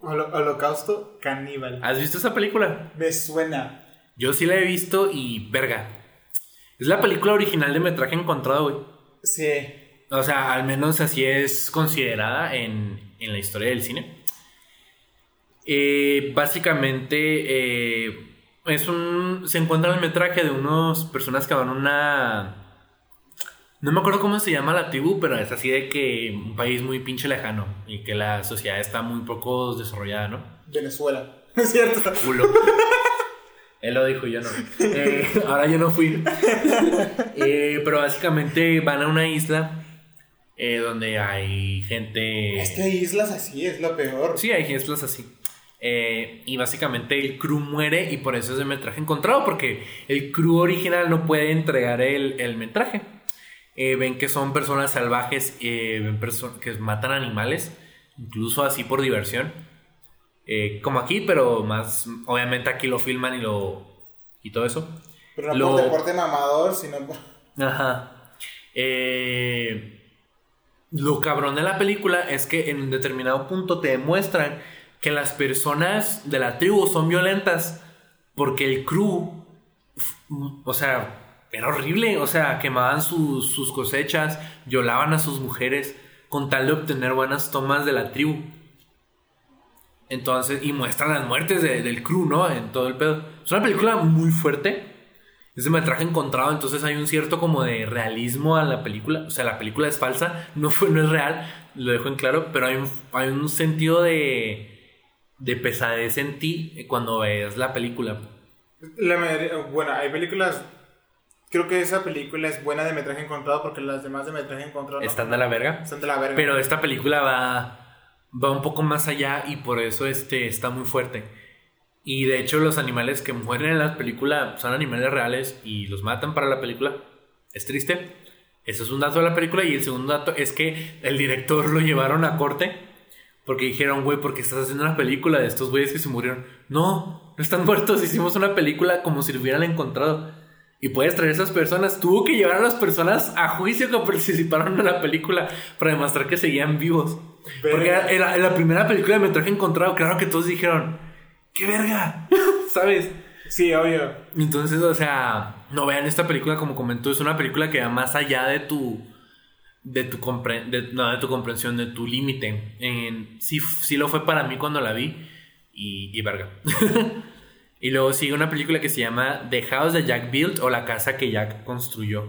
Holocausto Caníbal. ¿Has visto esa película? Me suena. Yo sí la he visto y verga. Es la película original de metraje encontrado, güey. Sí. O sea, al menos así es considerada en, la historia del cine. Eh, básicamente eh, es un. Se encuentra el metraje de unas personas que van a una. No me acuerdo cómo se llama la tribu, pero es así de que un país muy pinche lejano y que la sociedad está muy poco desarrollada, ¿no? Venezuela. Es cierto. Culo. Él lo dijo, yo no. Eh, ahora yo no fui. Eh, pero básicamente van a una isla eh, donde hay gente. Es que hay islas así, es lo peor. Sí, hay islas así. y básicamente el crew muere y por eso es el metraje encontrado, porque el crew original no puede entregar el, el metraje. Ven que son personas salvajes, ven que matan animales, incluso así por diversión. Eh, como aquí, pero más, obviamente aquí lo filman y lo, y todo eso. Pero no por deporte mamador, sino por... Ajá. Eh, lo cabrón de la película es que en un determinado punto te demuestran que las personas de la tribu son violentas porque el crew, o sea, era horrible, o sea, quemaban sus, sus cosechas, violaban a sus mujeres con tal de obtener buenas tomas de la tribu. Entonces, y muestran las muertes del crew, ¿no? En todo el pedo. Es una película muy fuerte. Es de metraje encontrado, entonces hay un cierto como de realismo a la película. O sea, la película es falsa, no, fue, no es real, lo dejo en claro, pero hay un, hay un sentido de, de pesadez en ti cuando ves la película. bueno, hay películas creo que esa película es buena de metraje encontrado porque las demás de metraje encontrado están de la verga. Están de la verga. Pero esta película va va un poco más allá y por eso este está muy fuerte. Y de hecho los animales que mueren en la película son animales reales y los matan para la película. Es triste. Eso es un dato de la película y el segundo dato es que el director lo llevaron a corte porque dijeron, güey, porque estás haciendo una película de estos güeyes que se murieron. No, no están muertos, hicimos una película como si lo hubieran encontrado. Y puedes traer a esas personas. Tuvo que llevar a las personas a juicio que participaron en la película para demostrar que seguían vivos. Porque en la, primera película de metraje encontrado, claro que todos dijeron, ¡qué verga! ¿Sabes? Sí, obvio. Entonces, o sea, no vean esta película como comentó, es una película que va más allá de tu de tu, no, de tu comprensión, de tu límite. Sí, sí lo fue para mí cuando la vi y, y verga. y luego sigue una película que se llama The House that Jack Built o La Casa que Jack construyó.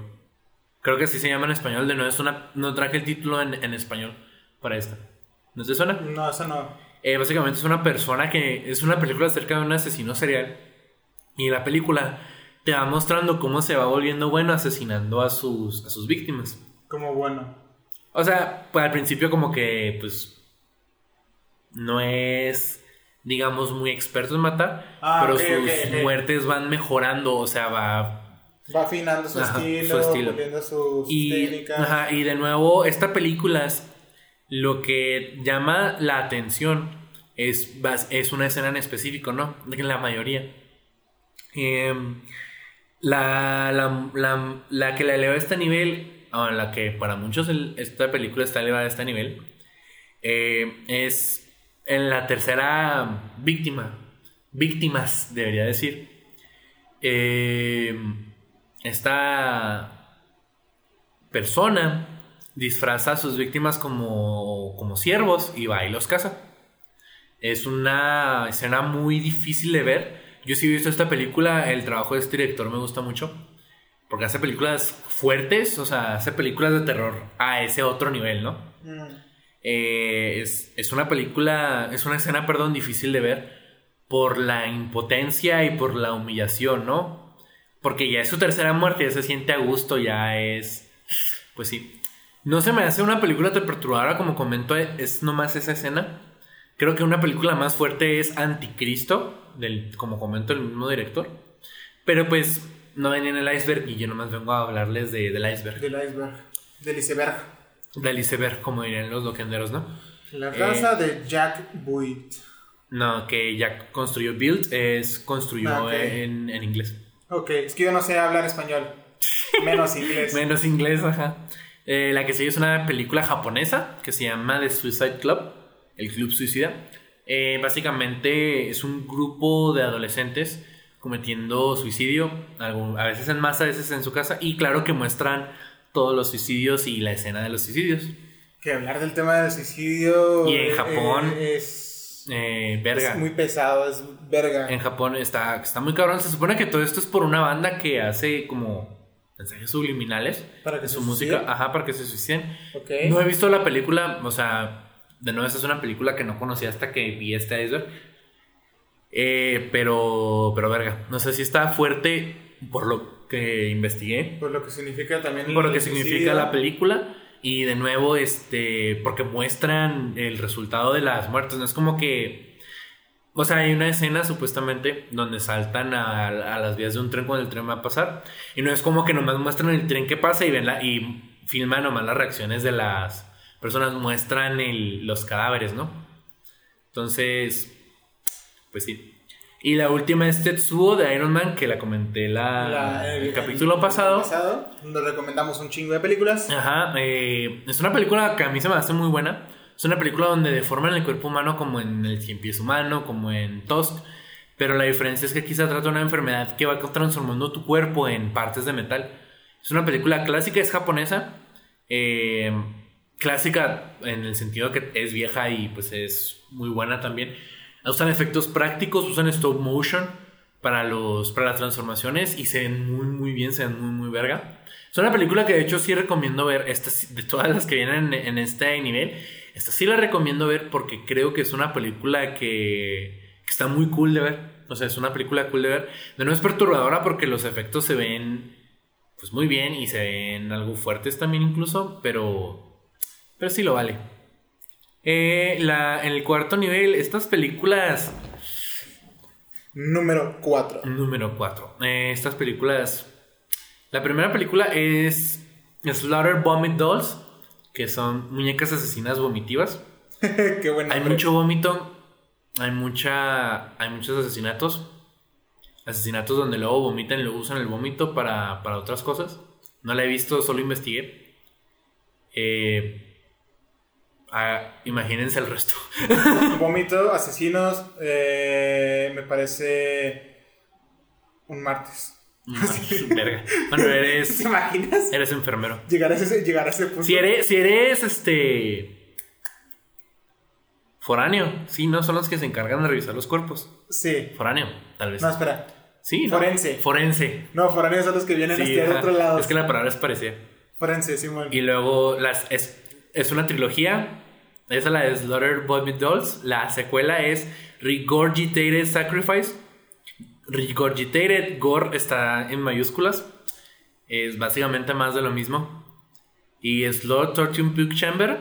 Creo que así se llama en español, de nuevo es una, no traje el título en, en español para esta. ¿No te suena? No, esa no. Eh, básicamente es una persona que es una película acerca de un asesino serial. Y la película te va mostrando cómo se va volviendo bueno asesinando a sus, a sus víctimas. Como bueno. O sea, pues al principio como que, pues, no es, digamos, muy experto en matar, Ah, pero ok, sus ok, ok. muertes van mejorando, o sea, va... Va afinando su, Ajá, estilo, su estilo. sus Y, técnicas. ajá, y de nuevo, esta película es lo que llama la atención es, es una escena en específico, ¿no? En la mayoría. Em, la, la, la- la que la eleva a este nivel, o la que para muchos el- esta película está elevada a este nivel, eh, es en la tercera víctima. Víctimas, debería decir. Em, esta persona disfraza a sus víctimas como, como siervos y va y los caza. Es una escena muy difícil de ver. Yo sí he visto esta película, el trabajo de este director me gusta mucho. Porque hace películas fuertes, o sea, hace películas de terror a ese otro nivel, ¿no? Mm. Eh, es, es una película, es una escena, perdón, difícil de ver por la impotencia y por la humillación, ¿no? Porque ya es su tercera muerte, ya se siente a gusto, ya es... Pues sí. No se me hace una película tan perturbadora como comento, es nomás esa escena. Creo que una película más fuerte es Anticristo, del, como comento el mismo director. Pero pues no ven en el iceberg y yo nomás vengo a hablarles de, del iceberg. Del iceberg. Del iceberg. Del iceberg, como dirían los loquenderos, ¿no? La Eh. raza de Jack Buit. No, que ya construyó Build, es construyó Ah, ok. en, en inglés. Ok, es que yo no sé hablar español. Menos inglés. Menos inglés, ajá. Eh, la que sigue es una película japonesa que se llama The Suicide Club, el Club Suicida. Eh, básicamente es un grupo de adolescentes cometiendo suicidio, a veces en masa, a veces en su casa, y claro que muestran todos los suicidios y la escena de los suicidios. Que hablar del tema del suicidio. Y en eh, Japón, es, Eh, verga. es muy pesado, es verga. En Japón está, está muy cabrón. Se supone que todo esto es por una banda que hace como mensajes subliminales. Para que se su música. suiciden. Ajá, para que se suiciden. Ok. No he visto la película, o sea, de nuevo, esta es una película que no conocía hasta que vi este iceberg. Eh, pero, pero verga, no sé si está fuerte por lo que investigué, Por lo que significa también. por lo que significa la película. Y de nuevo, este, porque muestran el resultado de las muertes. No es como que. O sea, hay una escena supuestamente donde saltan a, a las vías de un tren cuando el tren va a pasar. Y no es como que nomás muestran el tren que pasa y ven la, y filman nomás las reacciones de las personas. Muestran el- los cadáveres, ¿no? Entonces, pues sí. Y la última es Tetsuo de Iron Man, que la comenté la, La- el, capítulo pasado. pasado. Nos recomendamos un chingo de películas. Ajá, eh, es una película que a mí se me hace muy buena. Es una película donde deforman el cuerpo humano como en el cien pies humano, como en Tusk. Pero la diferencia es que aquí se trata de una enfermedad que va transformando tu cuerpo en partes de metal. Es una película clásica, es japonesa. eh, clásica en el sentido que es vieja y pues es muy buena también. Usan efectos prácticos, usan stop motion para, los, para las transformaciones y se ven muy muy bien, se ven muy muy verga. Es una película que de hecho sí recomiendo ver, esta, de todas las que vienen en, este nivel, esta sí la recomiendo ver porque creo que es una película que, que está muy cool de ver. O sea, es una película cool de ver. De no es perturbadora porque los efectos se ven pues muy bien y se ven algo fuertes también incluso, pero, pero sí lo vale. Eh, la, en el cuarto nivel, estas películas Número 4. Número 4. estas películas. La primera película es Slaughter Vomit Dolls, que son muñecas asesinas vomitivas. Qué bueno. Hay mucho vómito, hay mucha. Hay muchos asesinatos. Asesinatos donde luego vomitan y luego usan el vómito para, para otras cosas. No la he visto, solo investigué. Eh, ah, imagínense el resto. Vómito, asesinos. eh, me parece. Un martes. Verga. Bueno, eres. ¿Te imaginas? Eres enfermero. Llegar a ese, llegar a ese punto. Si eres, si eres este. Foráneo. Sí, no son los que se encargan de revisar los cuerpos. Sí. Foráneo, tal vez. No, espera. sí, ¿no? forense. Forense. No, foráneos son los que vienen Sí, hasta ajá. otro lado. Es que la palabra es parecida. Forense, Simón. Y luego las, es, es una trilogía. Esa la de Slaughter Vomit Dolls. La secuela es Regurgitated Sacrifice. Regurgitated, gore está en mayúsculas. Es básicamente más de lo mismo. y Slow Torture Puke Chamber,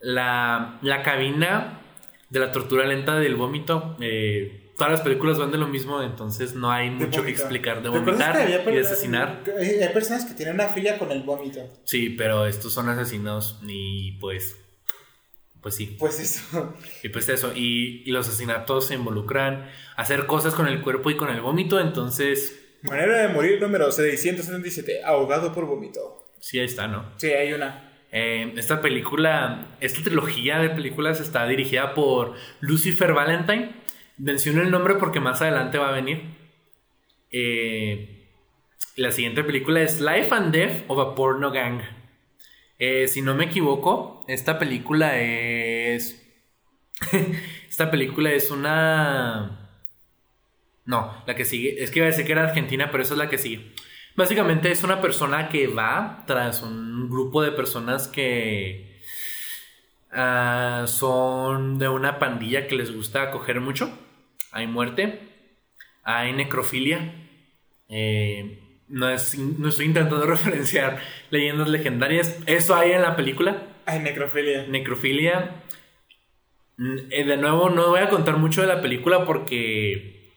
la, la cabina de la tortura lenta del vómito. eh, todas las películas van de lo mismo, entonces no hay mucho que explicar de ¿Te acuerdas vomitar y de asesinar. Hay, hay personas que tienen una filia con el vómito. Sí, pero estos son asesinos y pues... Pues sí. Pues eso. Y pues eso, y, y los asesinatos se involucran hacer cosas con el cuerpo y con el vómito, entonces Manera de morir número 677. Ahogado por vómito. sí, ahí está, ¿no? Sí, hay una. Eh, esta película, esta trilogía de películas está dirigida por Lucifer Valentine. Menciono el nombre porque más adelante va a venir. Eh, la siguiente película es Life and Death of a Porno Gang. Eh, si no me equivoco, esta película es. esta película es una. No, la que sigue. Es que iba a decir que era Argentina, pero esa es la que sigue. Básicamente es una persona que va tras un grupo de personas que ah, son de una pandilla que les gusta coger mucho. Hay muerte, hay necrofilia. eh, no, es- no estoy intentando referenciar leyendas legendarias. Eso hay en la película Hay necrofilia. necrofilia. Mm, eh, De nuevo, no voy a contar mucho de la película porque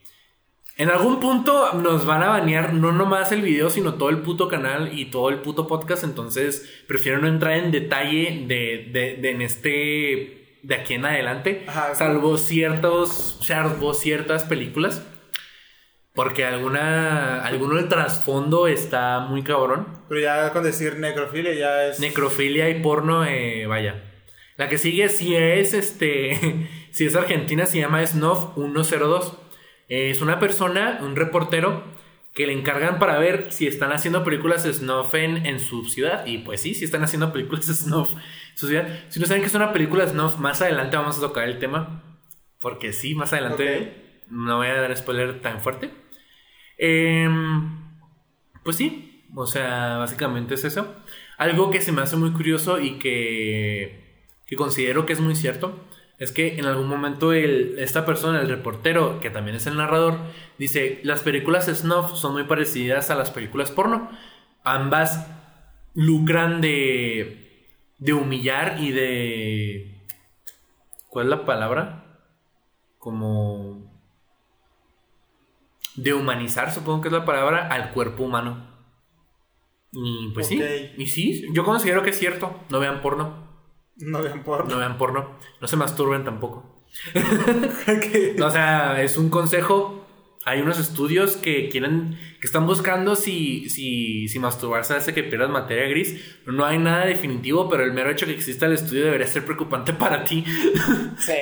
en algún punto nos van a banear no nomás el video, sino todo el puto canal y todo el puto podcast. Entonces, prefiero no entrar en detalle de, de- de en este. De aquí en adelante. Ajá. Salvo ciertos. salvo ciertas películas. Porque alguna. alguno del trasfondo está muy cabrón. Pero ya con decir necrofilia ya es. Necrofilia y porno, eh, vaya. La que sigue si es este, si es argentina se llama Snuff 102. Eh, es una persona, un reportero que le encargan para ver si están haciendo películas snuff en, en su ciudad y pues sí, si están haciendo películas snuff Si no saben que es una película snuff, más adelante vamos a tocar el tema porque sí, más adelante no voy a dar spoiler tan fuerte. Em, pues sí, o sea, básicamente es eso. Algo que se me hace muy curioso y que, que considero que es muy cierto es que en algún momento el, esta persona, el reportero, que también es el narrador, dice, las películas snuff son muy parecidas a las películas porno. Ambas lucran de, de humillar y de... ¿Cuál es la palabra? Como de humanizar, supongo que es la palabra, al cuerpo humano. Y pues sí, y sí, yo considero que es cierto. No vean porno, No vean porno. no vean porno, no se masturben tampoco. O sea, es un consejo. Hay unos estudios que quieren, que están buscando si, si, si masturbarse hace que pierdas materia gris. No hay nada definitivo, pero el mero hecho que exista el estudio debería ser preocupante para ti. sí.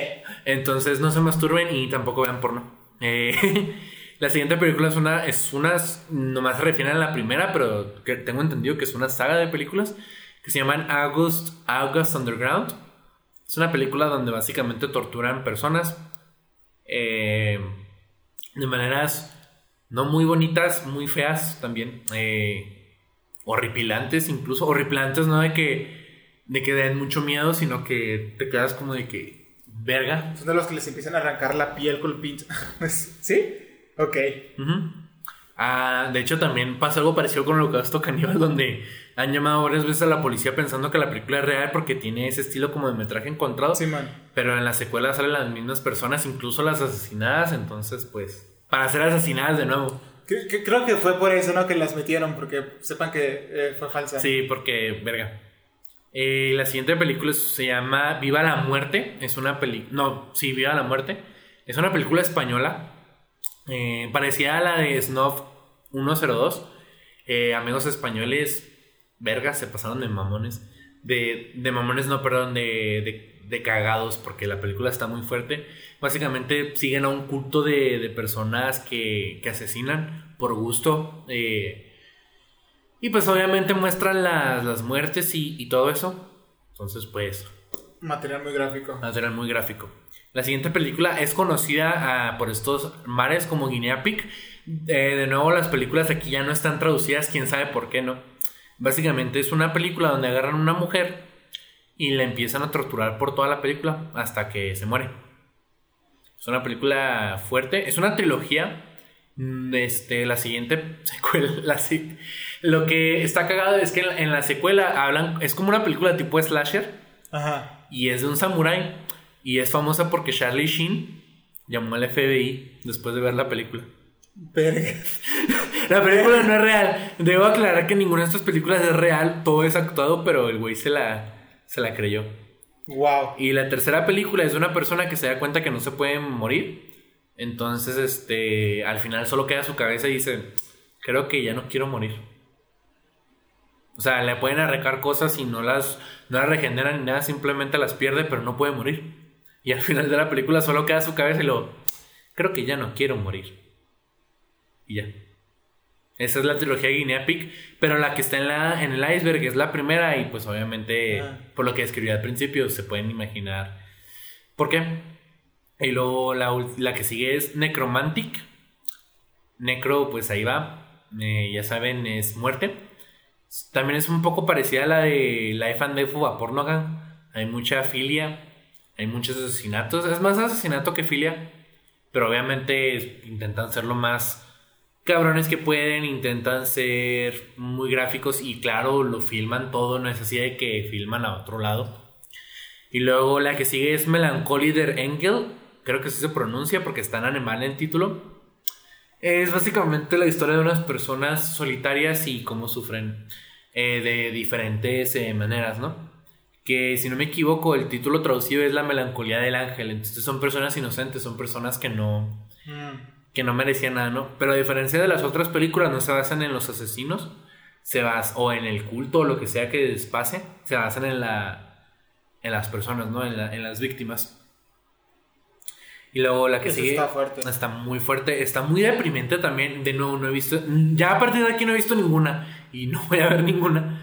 Entonces no se masturben y tampoco vean porno. Eh, la siguiente película es una, es unas, nomás se refieren a la primera, pero que tengo entendido que es una saga de películas que se llaman August, August Underground. Es una película donde básicamente torturan personas eh, de maneras no muy bonitas, muy feas también, eh, horripilantes incluso, horripilantes no de que, de que den mucho miedo, sino que te quedas como de que, verga, Son de los que les empiezan a arrancar la piel con el pinche. ¿Sí? Ok. Ah, de hecho, también pasa algo parecido con Holocausto Caníbal, donde han llamado varias veces a la policía pensando que la película es real porque tiene ese estilo como de metraje encontrado. Sí, man. Pero en la secuela salen las mismas personas, incluso las asesinadas. Entonces, pues, para ser asesinadas de nuevo. Que- que- creo que fue por eso, ¿no? Que las metieron, porque sepan que eh, fue falsa. Sí, porque, verga. Eh, la siguiente película se llama Viva la Muerte. Es una película. No, sí, Viva la Muerte. Es una película española. eh, parecida a la de Snuff 102. Eh, amigos españoles, verga, se pasaron de mamones. De, de mamones, no, perdón, de, de, de cagados, porque la película está muy fuerte. Básicamente siguen a un culto de, de personas que, que asesinan por gusto. eh, y pues obviamente muestran las, las muertes y, y todo eso. Entonces, pues, Material muy gráfico. material muy gráfico. La siguiente película es conocida ah, por estos mares como Guinea Pig. Eh, de nuevo, las películas aquí ya no están traducidas, quién sabe por qué no. Básicamente es una película donde agarran a una mujer y la empiezan a torturar por toda la película hasta que se muere. Es una película fuerte, es una trilogía mm, este, la siguiente secuela, la lo que está cagado es que en la, en la secuela hablan, es como una película tipo slasher Ajá. y es de un samurái y es famosa porque Charlie Sheen llamó al FBI después de ver la película. Verga. La película no es real. Debo aclarar que ninguna de estas películas es real, todo es actuado, pero el güey se la, se la creyó. Wow. Y la tercera película es de una persona que se da cuenta que no se puede morir. Entonces, este, al final solo queda su cabeza y dice, creo que ya no quiero morir. O sea, le pueden arrancar cosas y no las, no las regeneran ni nada, simplemente las pierde, pero no puede morir. Y al final de la película solo queda su cabeza y lo, creo que ya no quiero morir. Y ya. Esa es la trilogía de Guinea Pig, pero la que está en, la, en el iceberg es la primera y pues obviamente Ah. por lo que escribí al principio se pueden imaginar por qué. Y luego la, la que sigue es Necromantic. Necro pues ahí va, Eh, ya saben es muerte. También es un poco parecida a la de Life and Death of a Pornogan. Hay mucha filia, hay muchos asesinatos. Es más asesinato que filia, pero obviamente intentan ser lo más cabrones que pueden, intentan ser muy gráficos y claro, lo filman todo, no es así de que filman a otro lado. Y luego la que sigue es Melancholy der Engel, creo que así se pronuncia porque está en alemán el título. Es básicamente la historia de unas personas solitarias y cómo sufren eh, de diferentes eh, maneras, ¿no? Que si no me equivoco, el título traducido es La melancolía del ángel. Entonces son personas inocentes, son personas que no, Mm. Que no merecían nada, ¿no? Pero a diferencia de las otras películas, no se basan en los asesinos, se bas o en el culto o lo que sea que les pase, se basan en la en las personas, ¿no? En, la- en las víctimas. Y luego la que Eso sigue está fuerte. está muy fuerte, está muy deprimente también. De nuevo, no he visto, ya a partir de aquí no he visto ninguna y no voy a ver ninguna.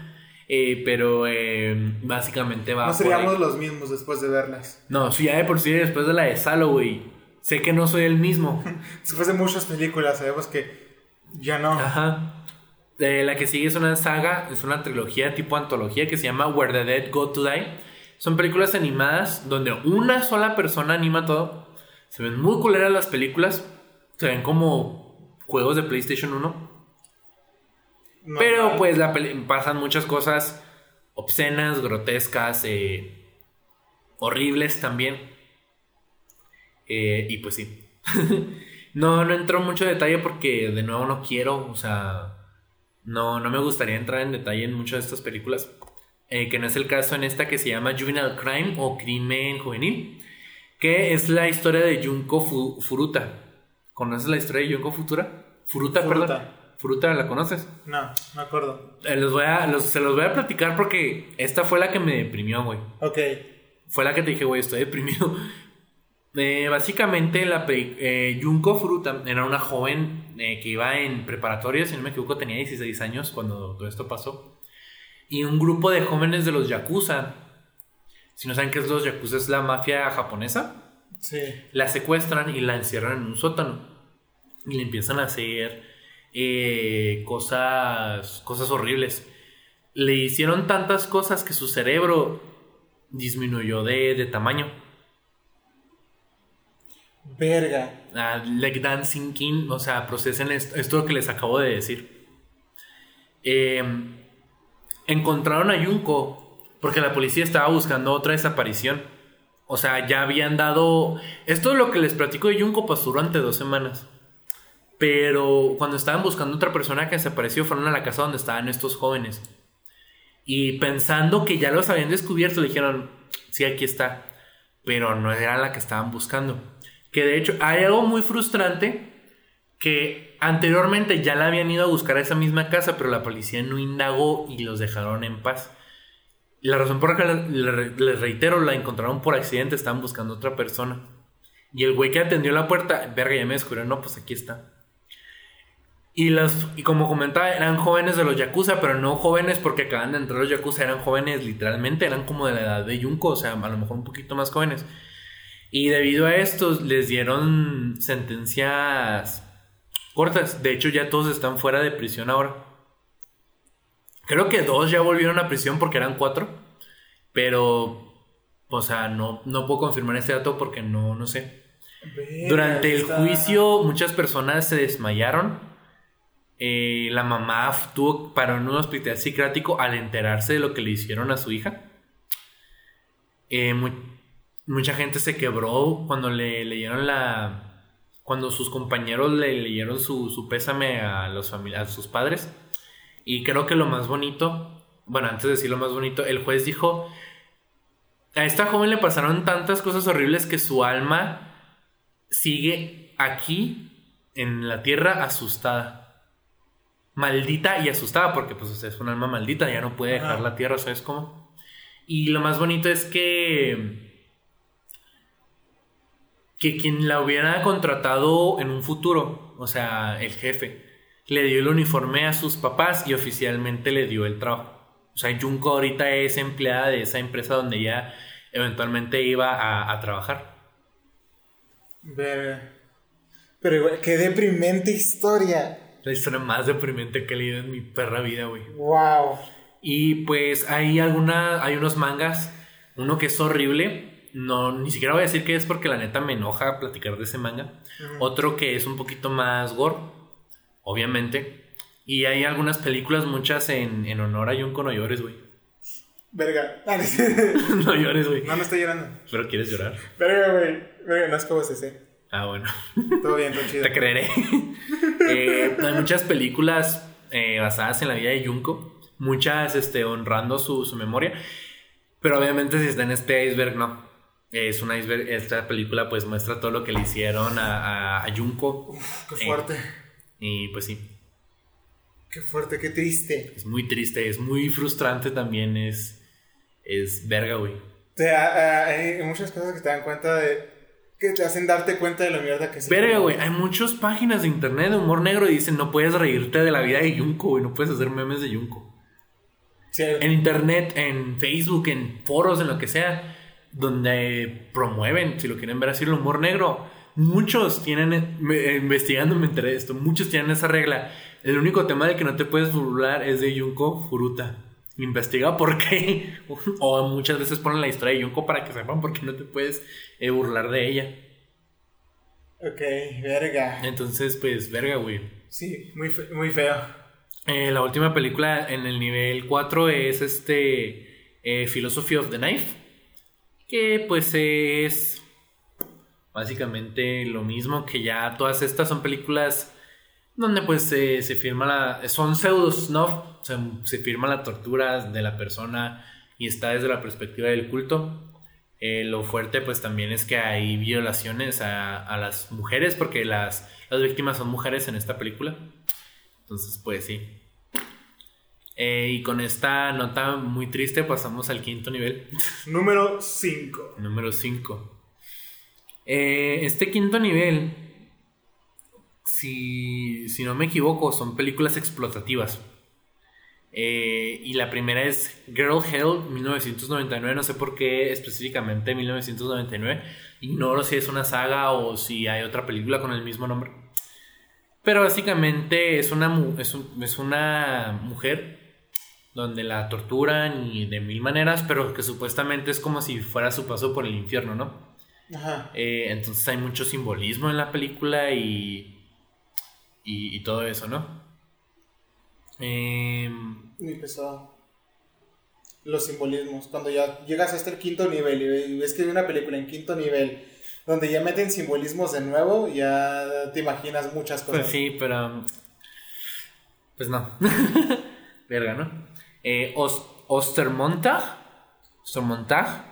Eh, pero eh, básicamente va No por ahí. seríamos los mismos después de verlas. No, si ya de por sí después de la de Salo, güey. Sé que no soy el mismo. Después de muchas películas sabemos que ya no. Ajá. Eh, la que sigue es una saga, es una trilogía tipo antología que se llama Where the Dead Go to Die. Son películas animadas donde una sola persona anima todo. Se ven muy culeras las películas. Se ven como juegos de PlayStation 1. No, Pero pues la pasan muchas cosas obscenas, grotescas, eh, horribles también. Eh, y pues sí. no, no entro en mucho detalle porque de nuevo no quiero, o sea, no, no me gustaría entrar en detalle en muchas de estas películas. Eh, que no es el caso en esta que se llama Juvenile Crime o Crimen Juvenil, que es la historia de Junko Fu- Furuta. ¿Conoces la historia de Junko Futura? Furuta, Furuta. perdón. Furuta, ¿la conoces? No, no me acuerdo. Eh, los voy a, los- se los voy a platicar porque esta fue la que me deprimió, güey. Ok. Fue la que te dije, güey, estoy deprimido. Eh, básicamente, la eh, Junko Furuta era una joven eh, que iba en preparatoria, si no me equivoco, tenía 16 años cuando todo esto pasó. Y un grupo de jóvenes de los Yakuza, si no saben qué es los Yakuza, es la mafia japonesa, Sí. la secuestran y la encierran en un sótano. Y le empiezan a hacer eh, cosas, cosas horribles. Le hicieron tantas cosas que su cerebro disminuyó de, de tamaño. Verga. Like dancing king, o sea, procesen esto, esto que les acabo de decir. Eh, encontraron a Junko porque la policía estaba buscando otra desaparición. O sea, ya habían dado. Esto es lo que les platico de Junko pasó durante dos semanas. Pero cuando estaban buscando otra persona que desapareció, fueron a la casa donde estaban estos jóvenes. Y pensando que ya los habían descubierto, dijeron: Sí, aquí está. Pero no era la que estaban buscando. Que de hecho, hay algo muy frustrante. Que anteriormente ya la habían ido a buscar a esa misma casa, pero la policía no indagó y los dejaron en paz. La razón por la que le- le- les reitero, la encontraron por accidente, estaban buscando a otra persona. Y el güey que atendió la puerta, verga, ya me descubrió, no, pues aquí está. Y, las, y como comentaba, eran jóvenes de los Yakuza, pero no jóvenes porque acaban de entrar los Yakuza, eran jóvenes literalmente, eran como de la edad de Junko, o sea, a lo mejor un poquito más jóvenes. Y debido a esto, les dieron sentencias cortas. De hecho, ya todos están fuera de prisión ahora. Creo que dos ya volvieron a prisión porque eran cuatro. Pero, o sea, no, no puedo confirmar este dato porque no, no sé. Durante el juicio, muchas personas se desmayaron. Eh, la mamá tuvo para un hospital psiquiátrico al enterarse de lo que le hicieron a su hija. Eh, mucha gente se quebró cuando le leyeron la. Cuando sus compañeros le leyeron su, su pésame a, los a sus padres. Y creo que lo más bonito, bueno, antes de decir lo más bonito, el juez dijo: A esta joven le pasaron tantas cosas horribles que su alma sigue aquí en la tierra asustada. Maldita y asustada, porque pues es un alma maldita, ya no puede dejar la tierra, ¿sabes cómo? Y lo más bonito es que. Que quien la hubiera contratado en un futuro, o sea, el jefe, le dio el uniforme a sus papás y oficialmente le dio el trabajo. O sea, Junko ahorita es empleada de esa empresa donde ella eventualmente iba a, a trabajar. Verga. Pero igual, qué deprimente historia. La historia más deprimente que he leído en mi perra vida, güey. Wow. Y pues hay alguna, hay unos mangas, uno que es horrible, no, ni siquiera voy a decir que es porque la neta me enoja platicar de ese manga. Otro que es un poquito más gore, obviamente. Y hay algunas películas, muchas en, en honor a Junko no llores, güey. Verga. no llores, güey. no, no estoy llorando. Pero quieres llorar. Verga, güey. Verga, no es como ese. Ah, bueno. Todo bien, todo chido. Te creeré. Eh, hay muchas películas eh, basadas en la vida de Junko. Muchas este, honrando su, su memoria. Pero obviamente si está en este iceberg, no. Es un iceberg. Esta película pues muestra todo lo que le hicieron a, a, a Junko. Qué fuerte. Y pues sí, Qué fuerte, qué triste. es muy triste. Es muy frustrante también. Es, es verga, güey. O sea, hay muchas cosas que te dan cuenta de. que te hacen darte cuenta de la mierda que es. Verga, güey. Hay muchas páginas de internet de humor negro y dicen no puedes reírte de la vida de Junko, güey. No puedes hacer memes de Junko. Sí, en internet, en Facebook, en foros, en lo que sea, donde promueven, si lo quieren ver así, el humor negro. Muchos tienen, me- investigando me enteré de esto, muchos tienen esa regla. El único tema del que no te puedes burlar es de Junko Furuta. Investiga por qué. O muchas veces ponen la historia de Junko para que sepan por qué no te puedes eh, burlar de ella. Ok, verga. Entonces, pues, verga, güey. Sí, muy, fe- muy feo. Eh, la última película en el nivel 4 es este eh, Philosophy of the Knife. Que pues es básicamente lo mismo que ya todas estas son películas donde pues se, firma la... Son pseudos, ¿no? Se, se firma la tortura de la persona y está desde la perspectiva del culto. Eh, lo fuerte pues también es que hay violaciones a, a las mujeres porque las, las víctimas son mujeres en esta película. Entonces, pues sí. Eh, y con esta nota muy triste pasamos al quinto nivel, Número 5. número 5. este quinto nivel, si, si no me equivoco, son películas explotativas. Eh, y la primera es Girl Hell 1999, no sé por qué específicamente 1999. Ignoro si es una saga o si hay otra película con el mismo nombre. Pero básicamente es una, mu- es, un- es una mujer donde la torturan y de mil maneras, pero que supuestamente es como si fuera su paso por el infierno, ¿no? Ajá. Eh, entonces hay mucho simbolismo en la película y, y, y todo eso, ¿no? Em, Muy pesado. Los simbolismos. Cuando ya llegas hasta el quinto nivel y ve- y ves que hay una película en quinto nivel donde ya meten simbolismos de nuevo, ya te imaginas muchas cosas. Pues sí, pero. Pues no. Verga, ¿no? Eh, Os- Ostermontag. Ostermontag.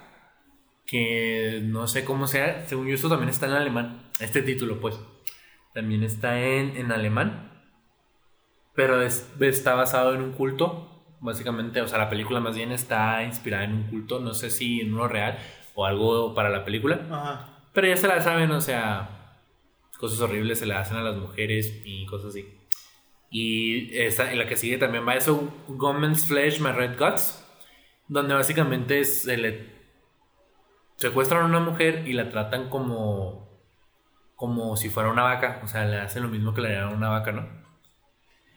Que no sé cómo sea. Según yo, esto también está en alemán. Este título, pues. También está en, en alemán. Pero es- está basado en un culto. Básicamente, o sea, la película más bien está inspirada en un culto. No sé si en uno real o algo para la película. Ajá. Pero ya se la saben, o sea, cosas horribles se le hacen a las mujeres y cosas así. Y esa, en la que sigue también va eso, Woman's Flesh, My Red Guts, donde básicamente se le secuestran a una mujer y la tratan como como si fuera una vaca, o sea, le hacen lo mismo que le harían a una vaca, ¿no?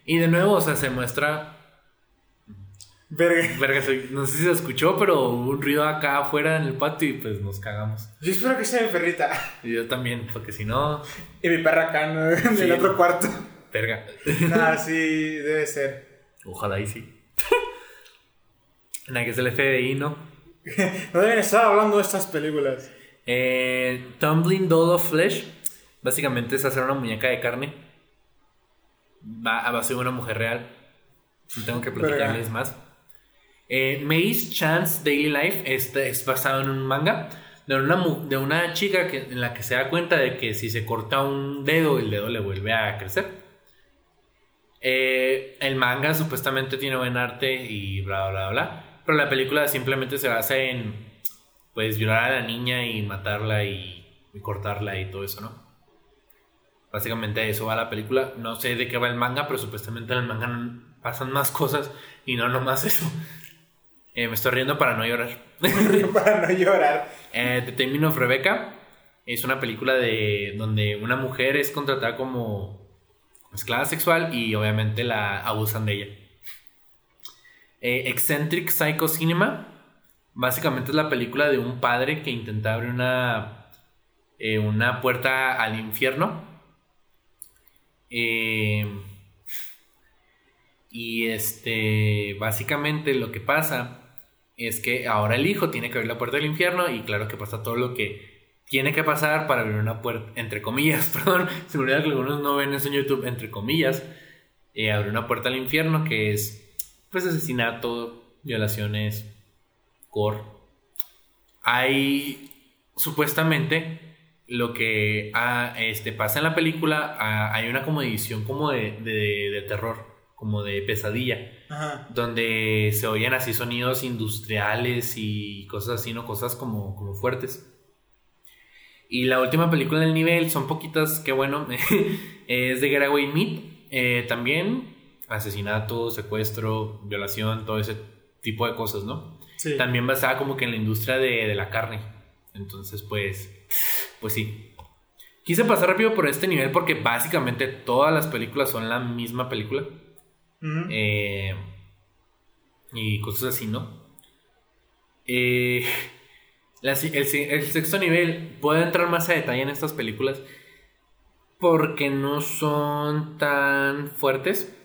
Y de nuevo, o sea, se muestra Verga. Verga, no sé si se escuchó, pero hubo un ruido acá afuera en el patio y pues nos cagamos. Yo espero que sea mi perrita. Y yo también, porque si no, Y mi perra acá ¿no? en Sí. el otro cuarto. Verga. Ah, sí, debe ser. Ojalá y sí. Nada, que es el FBI, ¿no? No deben estar hablando de estas películas. Eh, Tumbling Doll of Flesh. Básicamente es hacer una muñeca de carne. Va a base de una mujer real. No tengo que platicarles más. Eh, Maze Chance Daily Life este es basado en un manga de una, de una chica que, en la que se da cuenta de que si se corta un dedo, el dedo le vuelve a crecer. Eh, el manga supuestamente tiene buen arte y bla bla bla. Pero la película simplemente se basa en pues violar a la niña y matarla y, y cortarla y todo eso, ¿no? Básicamente eso va la película. No sé de qué va el manga, pero supuestamente en el manga pasan más cosas y no nomás eso. Eh, me estoy riendo para no llorar. Para no llorar. Eh, The Taming of Rebecca es una película de donde una mujer es contratada como esclava sexual y obviamente la abusan de ella. Eh, Eccentric Psycho Cinema básicamente es la película de un padre que intenta abrir una eh, una puerta al infierno. Eh, y este básicamente lo que pasa es que ahora el hijo tiene que abrir la puerta del infierno y claro que pasa todo lo que tiene que pasar para abrir una puerta, entre comillas, perdón, seguridad que algunos no ven eso en YouTube, entre comillas, eh, abrir una puerta al infierno que es pues asesinato, violaciones, gore. Hay supuestamente lo que ah, este, pasa en la película, ah, hay una como edición como de, de- de terror, como de pesadilla Ajá. donde se oyen así sonidos industriales y cosas así, ¿no? Cosas como, como fuertes. Y la última película del nivel, son poquitas, que bueno, es de Getaway Meat. Eh, también asesinato, secuestro, violación, todo ese tipo de cosas, ¿no? Sí. También basada como que en la industria de, de la carne. Entonces, pues, pues sí. Quise pasar rápido por este nivel porque básicamente todas las películas son la misma película. Ujú. Eh, y cosas así, ¿no? Eh, el, sexto nivel, puedo entrar más a detalle en estas películas porque no son tan fuertes.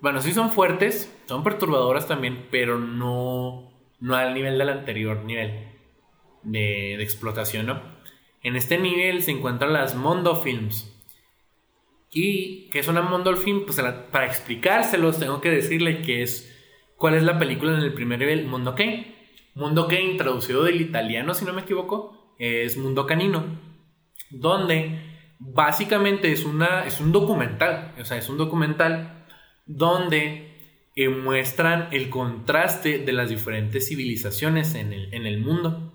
Bueno, sí son fuertes, son perturbadoras también, pero no, no al nivel del anterior nivel de, de explotación, ¿no? En este nivel se encuentran las Mondo Films. Y que es una Mondo Film, pues para explicárselos tengo que decirle que es cuál es la película en el primer nivel, Mundo Kane. Mundo Kane, traducido del italiano, si no me equivoco, es Mundo Canino, donde básicamente es, una, es un documental, o sea, es un documental donde eh, muestran el contraste de las diferentes civilizaciones en el, en el mundo.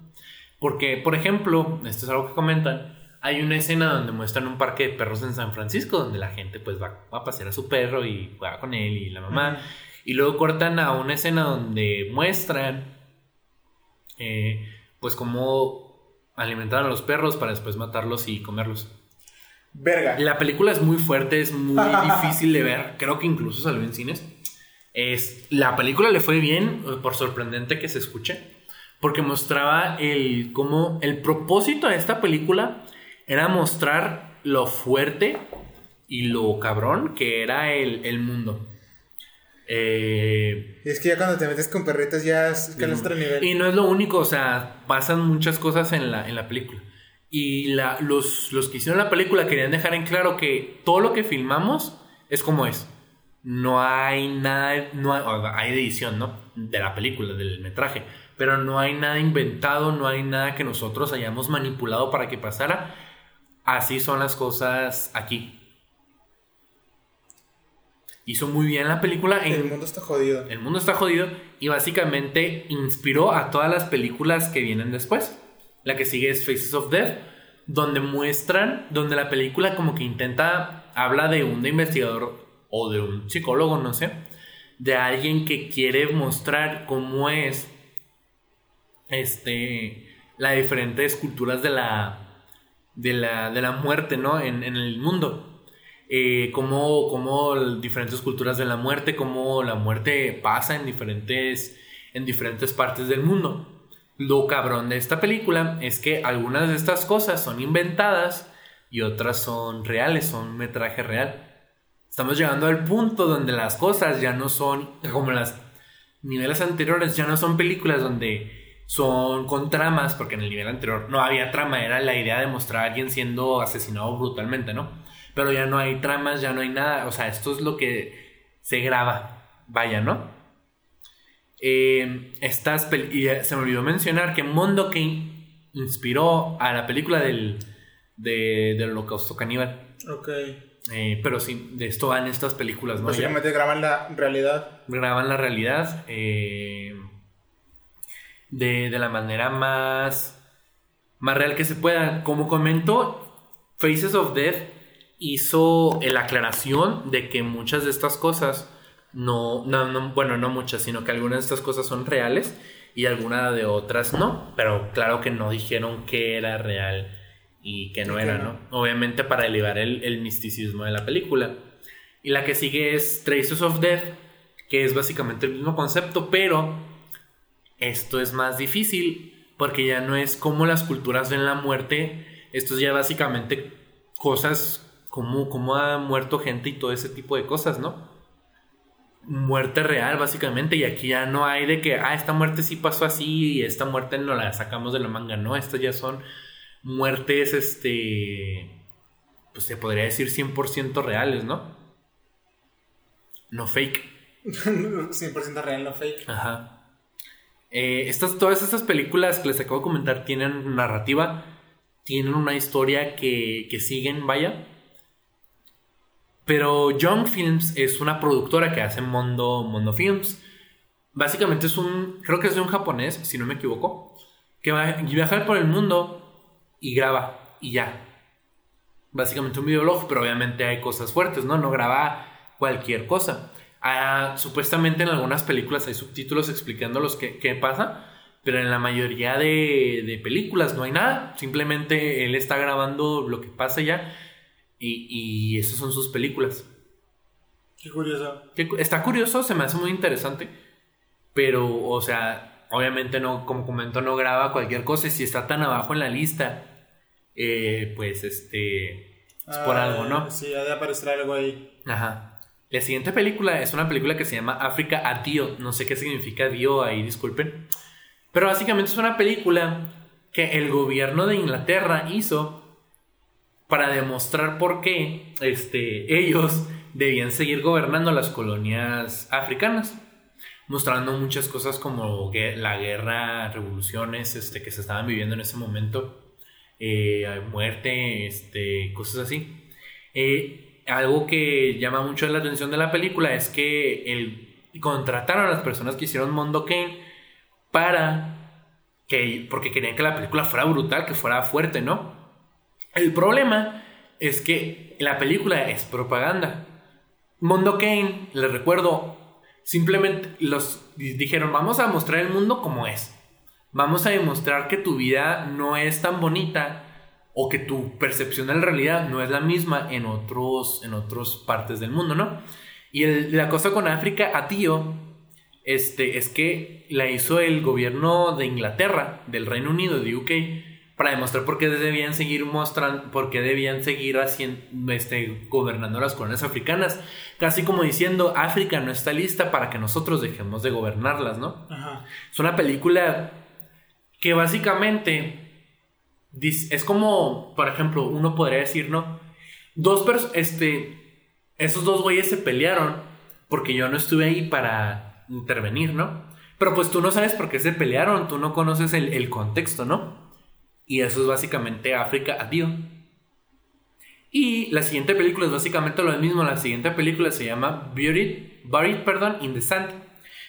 Porque, por ejemplo, esto es algo que comentan, hay una escena donde muestran un parque de perros en San Francisco, donde la gente pues va, va a pasear a su perro y juega con él y la mamá. Y luego cortan a una escena donde muestran eh, pues cómo alimentaron a los perros para después matarlos y comerlos. Verga. La película es muy fuerte, es muy difícil de ver. Creo que incluso salió en cines. Es, la película le fue bien, eh, por sorprendente que se escuche, porque mostraba el cómo el propósito de esta película era mostrar lo fuerte y lo cabrón que era el, el mundo. Eh, Y es que ya cuando te metes con perritos ya escalas otro nivel. y no es lo único, o sea, pasan muchas cosas en la, en la película. Y la, los, los que hicieron la película querían dejar en claro que todo lo que filmamos es como es. No hay nada, no hay, hay edición, ¿no? De la película, del metraje. Pero no hay nada inventado, no hay nada que nosotros hayamos manipulado para que pasara. Así son las cosas aquí. Hizo muy bien la película en El mundo está jodido. el mundo está jodido y básicamente inspiró a todas las películas que vienen después. La que sigue es Faces of Death, donde muestran, donde la película como que intenta, habla de un investigador o de un psicólogo, no sé, de alguien que quiere mostrar cómo es este las diferentes culturas de la de la, de la muerte, ¿no? En, en el mundo. Eh, cómo, cómo diferentes culturas de la muerte, cómo la muerte pasa en diferentes, en diferentes partes del mundo. Lo cabrón de esta película es que algunas de estas cosas son inventadas y otras son reales, son metraje real. Estamos llegando al punto donde las cosas ya no son como las niveles anteriores, ya no son películas donde son con tramas, porque en el nivel anterior no había trama, era la idea de mostrar a alguien siendo asesinado brutalmente, ¿no? Pero ya no hay tramas, ya no hay nada, o sea, esto es lo que se graba, vaya, ¿no? Eh, estas y se me olvidó mencionar que Mondo King inspiró a la película del, del holocausto caníbal. Ok. Eh, pero sí, de esto van estas películas, ¿no? Básicamente graban la realidad. Graban la realidad eh, de, de, la manera más, más real que se pueda. Como comentó, Faces of Death hizo la aclaración de que muchas de estas cosas, no, no, no, bueno, no muchas, sino que algunas de estas cosas son reales y algunas de otras no. Pero claro que no dijeron que era real y que no era, ¿no? Obviamente para elevar el, misticismo de la película. Y la que sigue es Traces of Death, que es básicamente el mismo concepto, pero esto es más difícil porque ya no es como las culturas ven la muerte, esto es ya básicamente cosas como, como ha muerto gente y todo ese tipo de cosas, ¿no? Muerte real, básicamente, y aquí ya no hay de que, ah, esta muerte sí pasó así y esta muerte no la sacamos de la manga, no, estas ya son muertes, este, pues se podría decir 100% reales, ¿no? No fake. 100% real, no fake. Ajá. Eh, estas, todas estas películas que les acabo de comentar tienen narrativa, tienen una historia que, que siguen, vaya. Pero Young Films es una productora que hace Mondo, Mondo Films. Básicamente es un, creo que es de un japonés, si no me equivoco, que va a viajar por el mundo y graba y ya. Básicamente un videolog, pero obviamente hay cosas fuertes, ¿no? No graba cualquier cosa. Ah, supuestamente en algunas películas hay subtítulos explicando los qué pasa, pero en la mayoría de, películas no hay nada. Simplemente él está grabando lo que pasa ya y, y esas son sus películas. Qué curioso. está curioso, se me hace muy interesante, pero, o sea, obviamente no, como comento, no graba cualquier cosa y si está tan abajo en la lista eh, pues este, es por algo, ¿no? Sí, ha de aparecer algo ahí. Ajá. La siguiente película es una película que se llama África a Dio. No sé qué significa Dio ahí, disculpen. Pero básicamente es una película que el gobierno de Inglaterra hizo para demostrar por qué este, ellos debían seguir gobernando las colonias africanas, mostrando muchas cosas como la guerra, revoluciones este, que se estaban viviendo en ese momento eh, muerte, este, cosas así. Eh, algo que llama mucho la atención de la película es que el, contrataron a las personas que hicieron Mondo Kane para que, porque querían que la película fuera brutal, que fuera fuerte, ¿no? El problema es que la película es propaganda. Mondo Kane, les recuerdo, simplemente los dijeron, vamos a mostrar el mundo como es vamos a demostrar que tu vida no es tan bonita o que tu percepción de la realidad no es la misma en otros en otras partes del mundo, ¿no? Y la cosa con África a tío este, es que la hizo el gobierno de Inglaterra, del Reino Unido, de UK, para demostrar por qué debían seguir mostrando, por qué debían seguir haciendo, este, gobernando las colonias africanas, casi como diciendo, África no está lista para que nosotros dejemos de gobernarlas, ¿no? Es una película que básicamente es como, por ejemplo, uno podría decir, ¿no? Dos personas, este, esos dos güeyes se pelearon porque yo no estuve ahí para intervenir, ¿no? Pero pues tú no sabes por qué se pelearon, tú no conoces el, contexto, ¿no? Y eso es básicamente África, adiós. Y la siguiente película es básicamente lo mismo. La siguiente película se llama Buried, Buried perdón, in the Sand.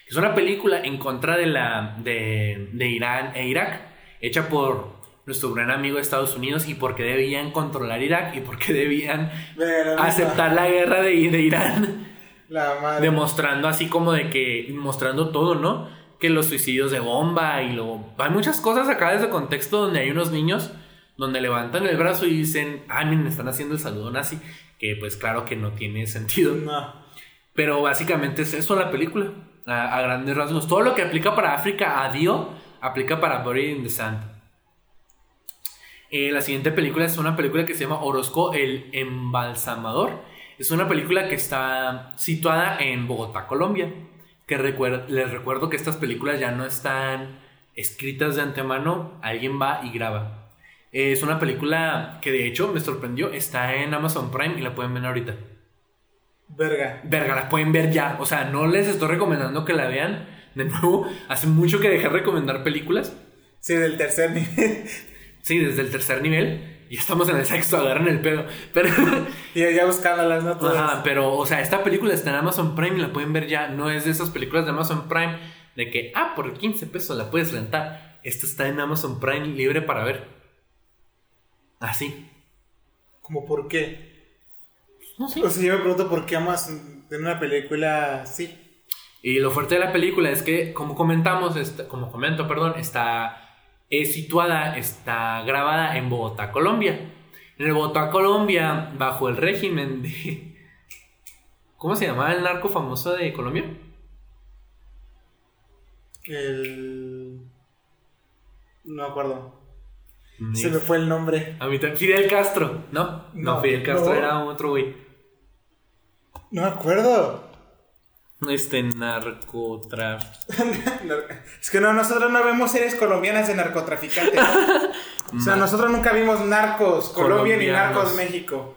Es una película en contra de, la, de, de Irán e Irak, hecha por nuestro gran amigo de Estados Unidos y por qué debían controlar Irak y por qué debían aceptar la guerra de, de Irán. Demostrando así como de que, mostrando todo, ¿no? Que los suicidios de bomba y lo... Hay muchas cosas acá de ese contexto donde hay unos niños donde levantan el brazo y dicen, ah, miren, están haciendo el saludo nazi. que pues claro que no tiene sentido. No. Pero básicamente es eso la película, a, a grandes rasgos. Todo lo que aplica para África a Dio, aplica para Buried in the Sand. Eh, la siguiente película es una película que se llama Orozco el Embalsamador. Es una película que está situada en Bogotá, Colombia. Que recuer- les recuerdo que estas películas ya no están escritas de antemano, alguien va y graba. Eh, es una película que de hecho me sorprendió, está en Amazon Prime y la pueden ver ahorita. Verga. Verga, la pueden ver ya. O sea, no les estoy recomendando que la vean. De nuevo, hace mucho que dejé de recomendar películas. Sí, del tercer nivel. Sí, desde el tercer nivel. Y estamos en el sexto, agarran el pedo. Pero, y ya buscándolas, ¿no? Todas. ajá, pero, o sea, esta película está en Amazon Prime y la pueden ver ya. No es de esas películas de Amazon Prime de que, ah, por 15 pesos la puedes rentar. Esta está en Amazon Prime libre para ver. Así. ¿Cómo por qué? No sé. O sea, yo me pregunto por qué amas en una película así. Y lo fuerte de la película es que, como comentamos, está- como comento, perdón, está es situada, está grabada en Bogotá, Colombia. En el Bogotá, Colombia, bajo el régimen de... ¿Cómo se llamaba el narco famoso de Colombia? El. No me acuerdo. Se me fue el nombre. A mí también. Fidel Castro, ¿no? No, No, Fidel Castro no. era otro güey. No me acuerdo. Este narcotráfico. es que no, nosotros no vemos series colombianas de narcotraficantes. o sea, nosotros nunca vimos narcos Colombia ni narcos México.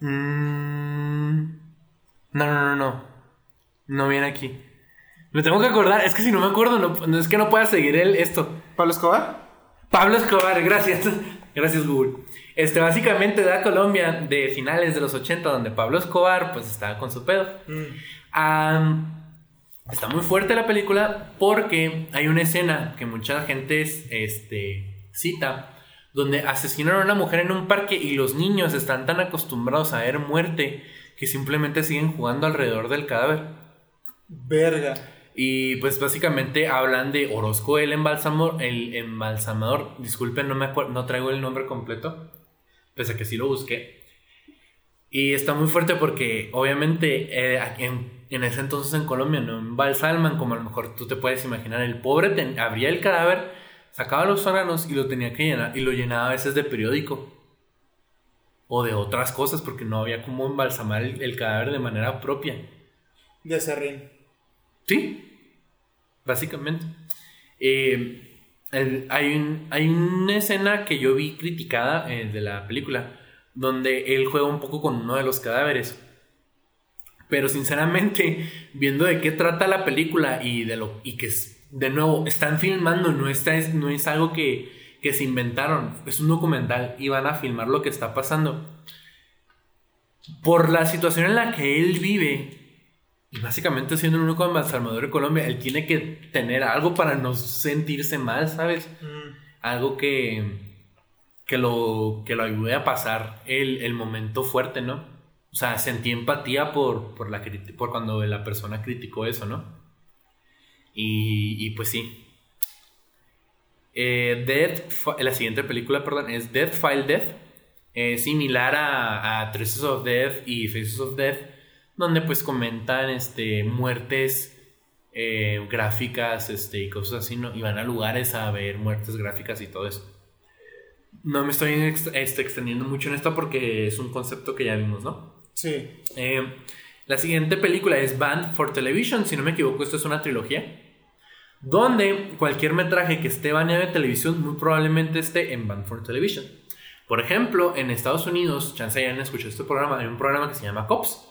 Mm, No, no, no, no. No viene aquí. Me tengo que acordar. Es que si no me acuerdo, no, no es que no pueda seguir el, esto. ¿Pablo Escobar? Pablo Escobar, gracias. Gracias, Google. Este, básicamente da Colombia de finales de los 80, donde Pablo Escobar, pues estaba con su pedo. Mm. Está muy fuerte la película porque hay una escena que mucha gente es- este, cita donde asesinan a una mujer en un parque y los niños están tan acostumbrados a ver muerte que simplemente siguen jugando alrededor del cadáver. Verga. Y pues básicamente hablan de Orozco el embalsamador, el embalsamador. Disculpen, no me acuerdo, no traigo el nombre completo, pese a que sí lo busqué. Y está muy fuerte porque obviamente eh, en, en ese entonces en Colombia no embalsaman como a lo mejor tú te puedes imaginar. El pobre ten- abría el cadáver, sacaba los órganos y lo tenía que llenar y lo llenaba a veces de periódico o de otras cosas porque no había como embalsamar el, el cadáver de manera propia. De Serrín. Sí, básicamente. Eh, hay, un- hay una escena que yo vi criticada eh, de la película, donde él juega un poco con uno de los cadáveres. Pero sinceramente, viendo de qué trata la película y de lo y que de nuevo están filmando, no está es, no es algo que, que se inventaron, es un documental y van a filmar lo que está pasando. Por la situación en la que él vive, y básicamente siendo el único embalsamador de Colombia, él tiene que tener algo para no sentirse mal, ¿sabes? Mm. Algo que, que, lo, que lo ayude a pasar el, el momento fuerte, ¿no? O sea, sentí empatía por, por, la, por cuando la persona criticó eso, ¿no? Y, y pues sí. Eh, Death, la siguiente película, perdón, es Death File Death. Eh, similar a, a Traces of Death y Faces of Death, donde pues comentan este, muertes eh, gráficas este, y cosas así, ¿no? Y van a lugares a ver muertes gráficas y todo eso. No me estoy ex- este, extendiendo mucho en esto porque es un concepto que ya vimos, ¿no? Sí. Eh, la siguiente película es Band for Television, si no me equivoco, esto es una trilogía. Donde cualquier metraje que esté baneado de televisión muy probablemente esté en Band for Television. Por ejemplo, en Estados Unidos, chance ya han escuchado este programa, hay un programa que se llama Cops,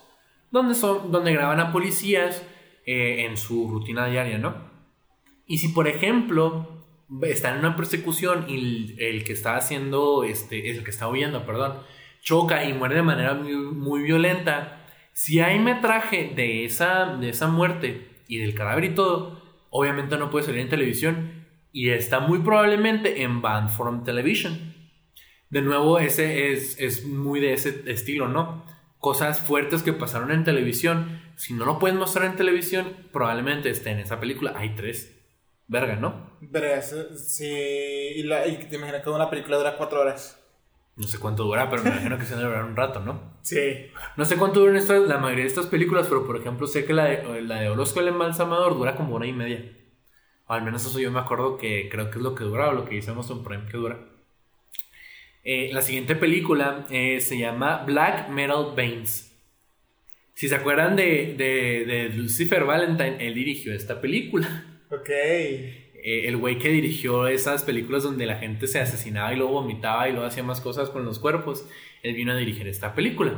donde, son, graban a policías eh, en su rutina diaria, ¿no? Y si, por ejemplo, está en una persecución y el, que está haciendo, este, el que está huyendo, perdón, choca y muere de manera muy, muy violenta, si hay metraje de esa, de esa muerte y del cadáver y todo, obviamente no puede salir en televisión y está muy probablemente en Band from Television. De nuevo, ese es, es muy de ese estilo, ¿no? Cosas fuertes que pasaron en televisión. Si no lo puedes mostrar en televisión, probablemente esté en esa película. Hay tres. Verga, ¿no? Verga, sí. Y, la, y te imaginas que una película dura cuatro horas. No sé cuánto dura, pero me imagino que se debe durar un rato, ¿no? Sí. No sé cuánto duran estas, la mayoría de estas películas, pero por ejemplo sé que la de, la de Orozco el Embalsamador dura como una y media. O al menos eso yo me acuerdo que creo que es lo que dura o lo que dice Amazon Prime que dura. Eh, la siguiente película eh, se llama Black Metal Veins. Si se acuerdan de, de, de Lucifer Valentine, él dirigió esta película. Ok. Eh, el güey que dirigió esas películas donde la gente se asesinaba y luego vomitaba y luego hacía más cosas con los cuerpos, él vino a dirigir esta película.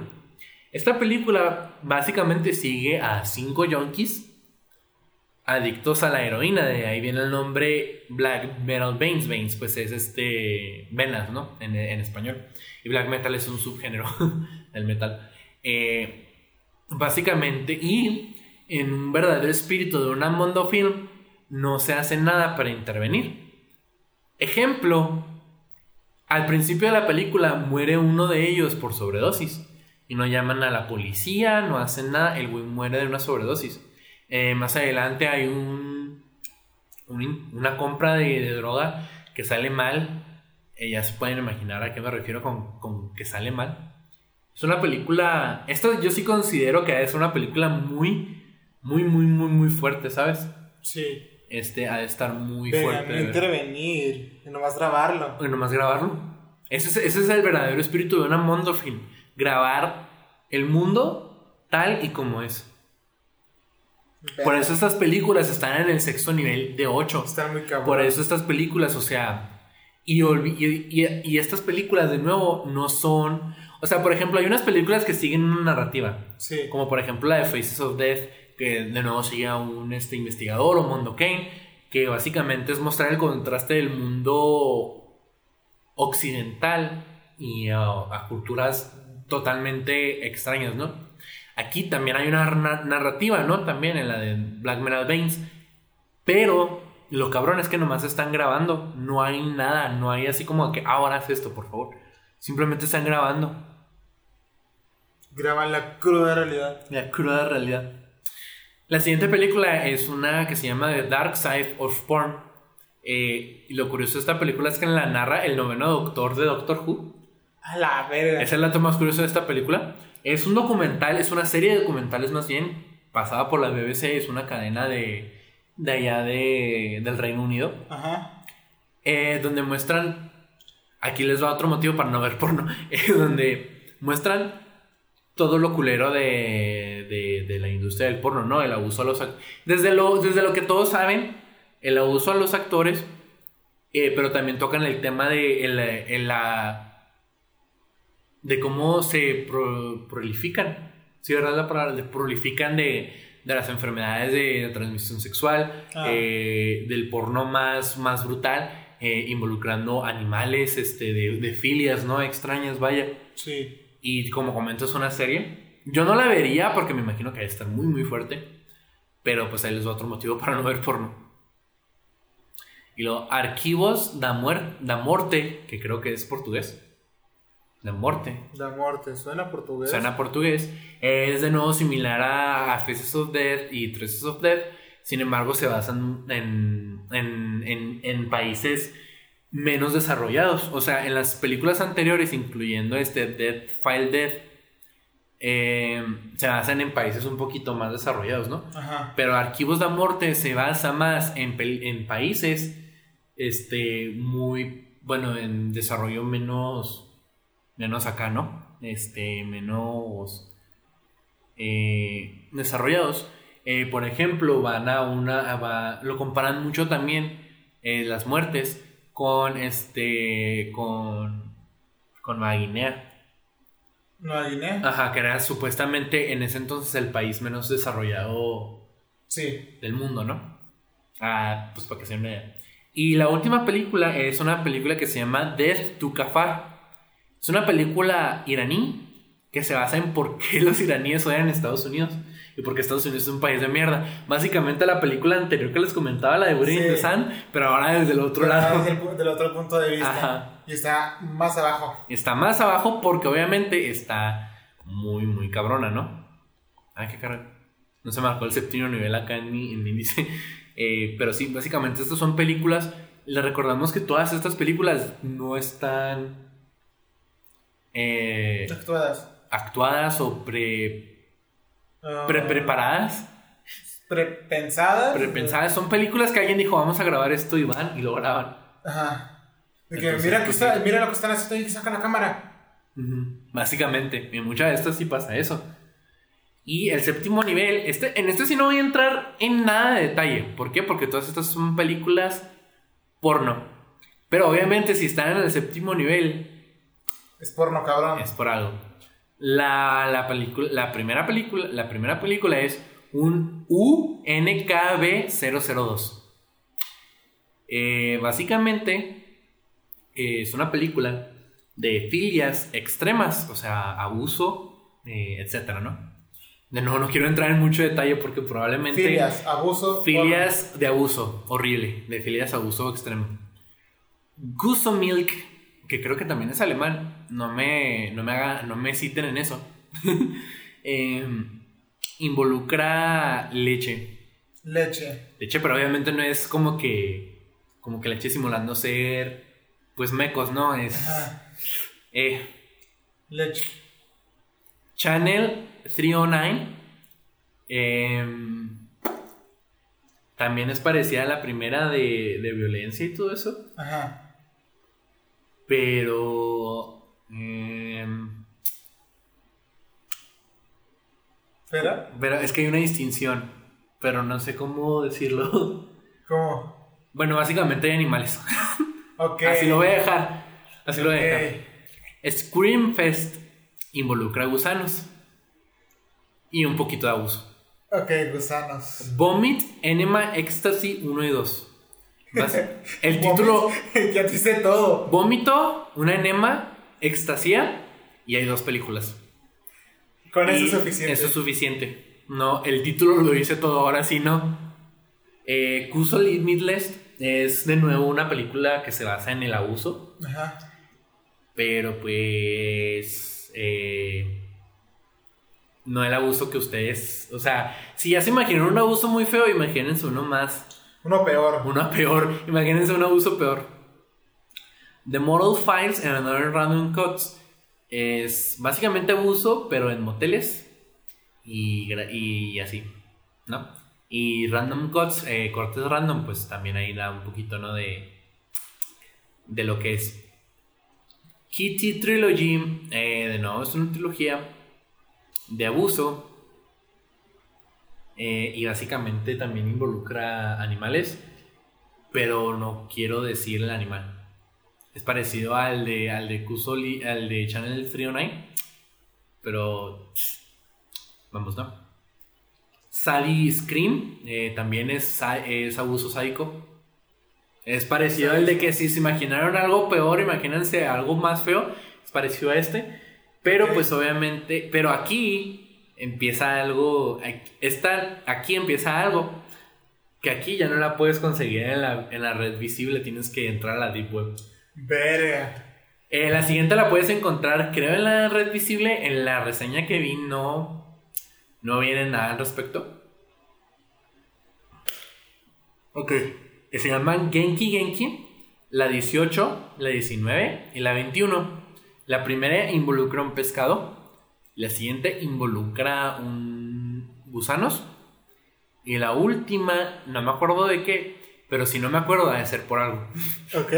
Esta película básicamente sigue a cinco junkies adictos a la heroína, de ahí viene el nombre Black Metal Veins, Veins pues es este venas, ¿no? En, en español. Y Black Metal es un subgénero del metal. Eh, básicamente, y en un verdadero espíritu de una Mondo Film, no se hace nada para intervenir. Ejemplo, al principio de la película muere uno de ellos por sobredosis. Y no llaman a la policía, no hacen nada, el güey muere de una sobredosis. Eh, más adelante hay un, una compra de, droga que sale mal. Eh, ya se pueden imaginar a qué me refiero con, con, que sale mal. Es una película. Esta yo sí considero que es una película muy, muy, muy, muy, muy fuerte, ¿sabes? Sí. Este ha de estar muy Pero fuerte. no intervenir, y nomás grabarlo. Y nomás grabarlo. Ese es, ese es el verdadero espíritu de una Mondo Film. Grabar el mundo tal y como es. Por eso estas películas están en el sexto nivel de 8. Están muy cabrón. Por eso estas películas, o sea, y, y, y- y estas películas de nuevo no son, o sea, por ejemplo, hay unas películas que siguen una narrativa, Sí. como por ejemplo la de Faces of Death, que de nuevo sigue a un este, investigador o Mondo Kane, que básicamente es mostrar el contraste del mundo occidental y a, a culturas totalmente extrañas, ¿no? Aquí también hay una na- narrativa, ¿no? También en la de Black Metal Veins, pero lo cabrón es que nomás están grabando, no hay nada, no hay así como que "Ah, ahora haz esto, por favor. Simplemente están grabando. Graban la cruda realidad. La cruda realidad. La siguiente película es una que se llama The Dark Side of Porn. Eh, y lo curioso de esta película es que la narra el noveno doctor de Doctor Who. A la verga. Es el dato más curioso de esta película. Es un documental, es una serie de documentales más bien, pasada por la BBC, es una cadena de, de allá de, del Reino Unido, Ajá. eh, donde muestran, aquí les va otro motivo para no ver porno, eh, donde muestran todo lo culero de, de, de la industria del porno, ¿no? El abuso a los desde lo Desde lo que todos saben, el abuso a los actores, eh, pero también tocan el tema de el- el- la de cómo se pro- prolifican, ¿sí verdad la palabra? De prolifican de, de las enfermedades de, de transmisión sexual, Ah. eh, del porno más, más brutal, eh, involucrando animales, este, de, de filias, ¿no? Extrañas, vaya. Sí. Y como comento, es una serie. Yo no la vería porque me imagino que va a estar muy, muy fuerte. Pero pues ahí les va otro motivo para no ver porno. Y luego, Arquivos da, Muer- da Morte, que creo que es portugués. Da Morte. La muerte. Suena portugués. Suena portugués. Es de nuevo similar a, a Faces of Death y Traces of Death. Sin embargo, se basan en, en, en, en países menos desarrollados. O sea, en las películas anteriores, incluyendo este Death File Death, eh, se basan en países un poquito más desarrollados, ¿no? Ajá. Pero Archivos de Morte se basa más en, en países este, muy, bueno, en desarrollo menos, menos acá, ¿no? Este, menos eh, desarrollados. Eh, por ejemplo, van a una, va- lo comparan mucho también eh, las muertes con este, con, con Nueva Guinea. Nueva Guinea. Ajá, que era supuestamente en ese entonces el país menos desarrollado Sí. del mundo, ¿no? Ah, pues para que se una. Y la última película es una película que se llama Death to Kafar. Es una película iraní que se basa en por qué los iraníes odian a Estados Unidos y por qué Estados Unidos es un país de mierda. Básicamente la película anterior que les comentaba, la de Burning Sí. the Sun, pero ahora desde el otro lado. Desde el del otro punto de vista. Ajá. Y está más abajo. Está más abajo porque obviamente está muy, muy cabrona, ¿no? Ay, qué cabrón. No se marcó el séptimo nivel acá en mi, en mi índice. Eh, pero sí, básicamente estas son películas. Les recordamos que todas estas películas no están eh, Actuadas. actuadas o pre, Ah, pre- preparadas. Prepensadas. Prepensadas. Son películas que alguien dijo, vamos a grabar esto y van y lo graban. Ajá. De que Entonces, mira, que pues, está, sí. mira lo que están haciendo y saca la cámara. Ujú, Básicamente, en muchas de estas sí pasa eso. Y el séptimo nivel, este, en este sí no voy a entrar en nada de detalle. ¿Por qué? Porque todas estas son películas porno. Pero obviamente si están en el séptimo nivel, Es porno, cabrón. es por algo. La, la, película, la, primera película, la primera película es un UNKB002. Eh, básicamente eh, es una película de filias extremas, o sea, abuso, eh, etcétera, ¿no? De nuevo, no quiero entrar en mucho detalle porque probablemente. Filias, abuso. Filias de abuso, horrible, de filias de abuso extremo. Gusto Milk, que creo que también es alemán, no me, no me, haga, no me citen en eso, Eh, involucra leche. Leche. Leche, pero obviamente no es como que, como que leche simulando ser, pues mecos, ¿no? Es, Ajá. eh, Leche. Channel 309. em, también es parecida a la primera de, de violencia y todo eso. Ajá. Pero. Em, ¿Espera? pero es que hay una distinción. Pero no sé cómo decirlo. ¿Cómo? Bueno, básicamente hay animales. Ok. Así lo voy a dejar. Así lo voy a dejar. Ok. Scream Fest involucra gusanos. Y un poquito de abuso. Ok, gusanos. Vomit, Enema, Ecstasy 1 y 2. Bas- El título: ya te hice todo. Vómito, una enema, Extasía y hay dos películas. Con eso Y es suficiente. Eso es suficiente. No, el título lo dice todo, ahora sí no. Eh, Midlest es de nuevo una película que se basa en el abuso, Ajá. pero pues. eh, no el abuso que ustedes. O sea, si ya se imaginaron un abuso muy feo, imagínense uno más Uno peor. Una peor. Imagínense un abuso peor. The Moral Files and Another Random Cuts es básicamente abuso, pero en moteles y así, ¿no? Y Random Cuts, eh, cortes random, pues también ahí da un poquito, ¿no? De, de lo que es. Kitty Trilogy, eh, de nuevo, es una trilogía de abuso. eh, y básicamente también involucra animales, pero no quiero decir el animal. Es parecido al de, al de Kusoli, al de Channel 309, pero vamos, ¿no? Sally Scream eh, también es, es abuso sádico. Es parecido al de que si se imaginaron algo peor, imagínense algo más feo. Es parecido a este. Pero pues obviamente, pero aquí empieza algo, esta, aquí empieza algo que aquí ya no la puedes conseguir en la, en la red visible, tienes que entrar a la Deep Web. Verga. Eh, la siguiente la puedes encontrar, creo, en la red visible. En la reseña que vi no, no viene nada al respecto. Ok. Se llaman Genki Genki. La 18, la 19 y la 21. La primera involucra un pescado. La siguiente involucra un gusanos. Y la última, no me acuerdo de qué, pero si no me acuerdo, debe ser por algo. Ok.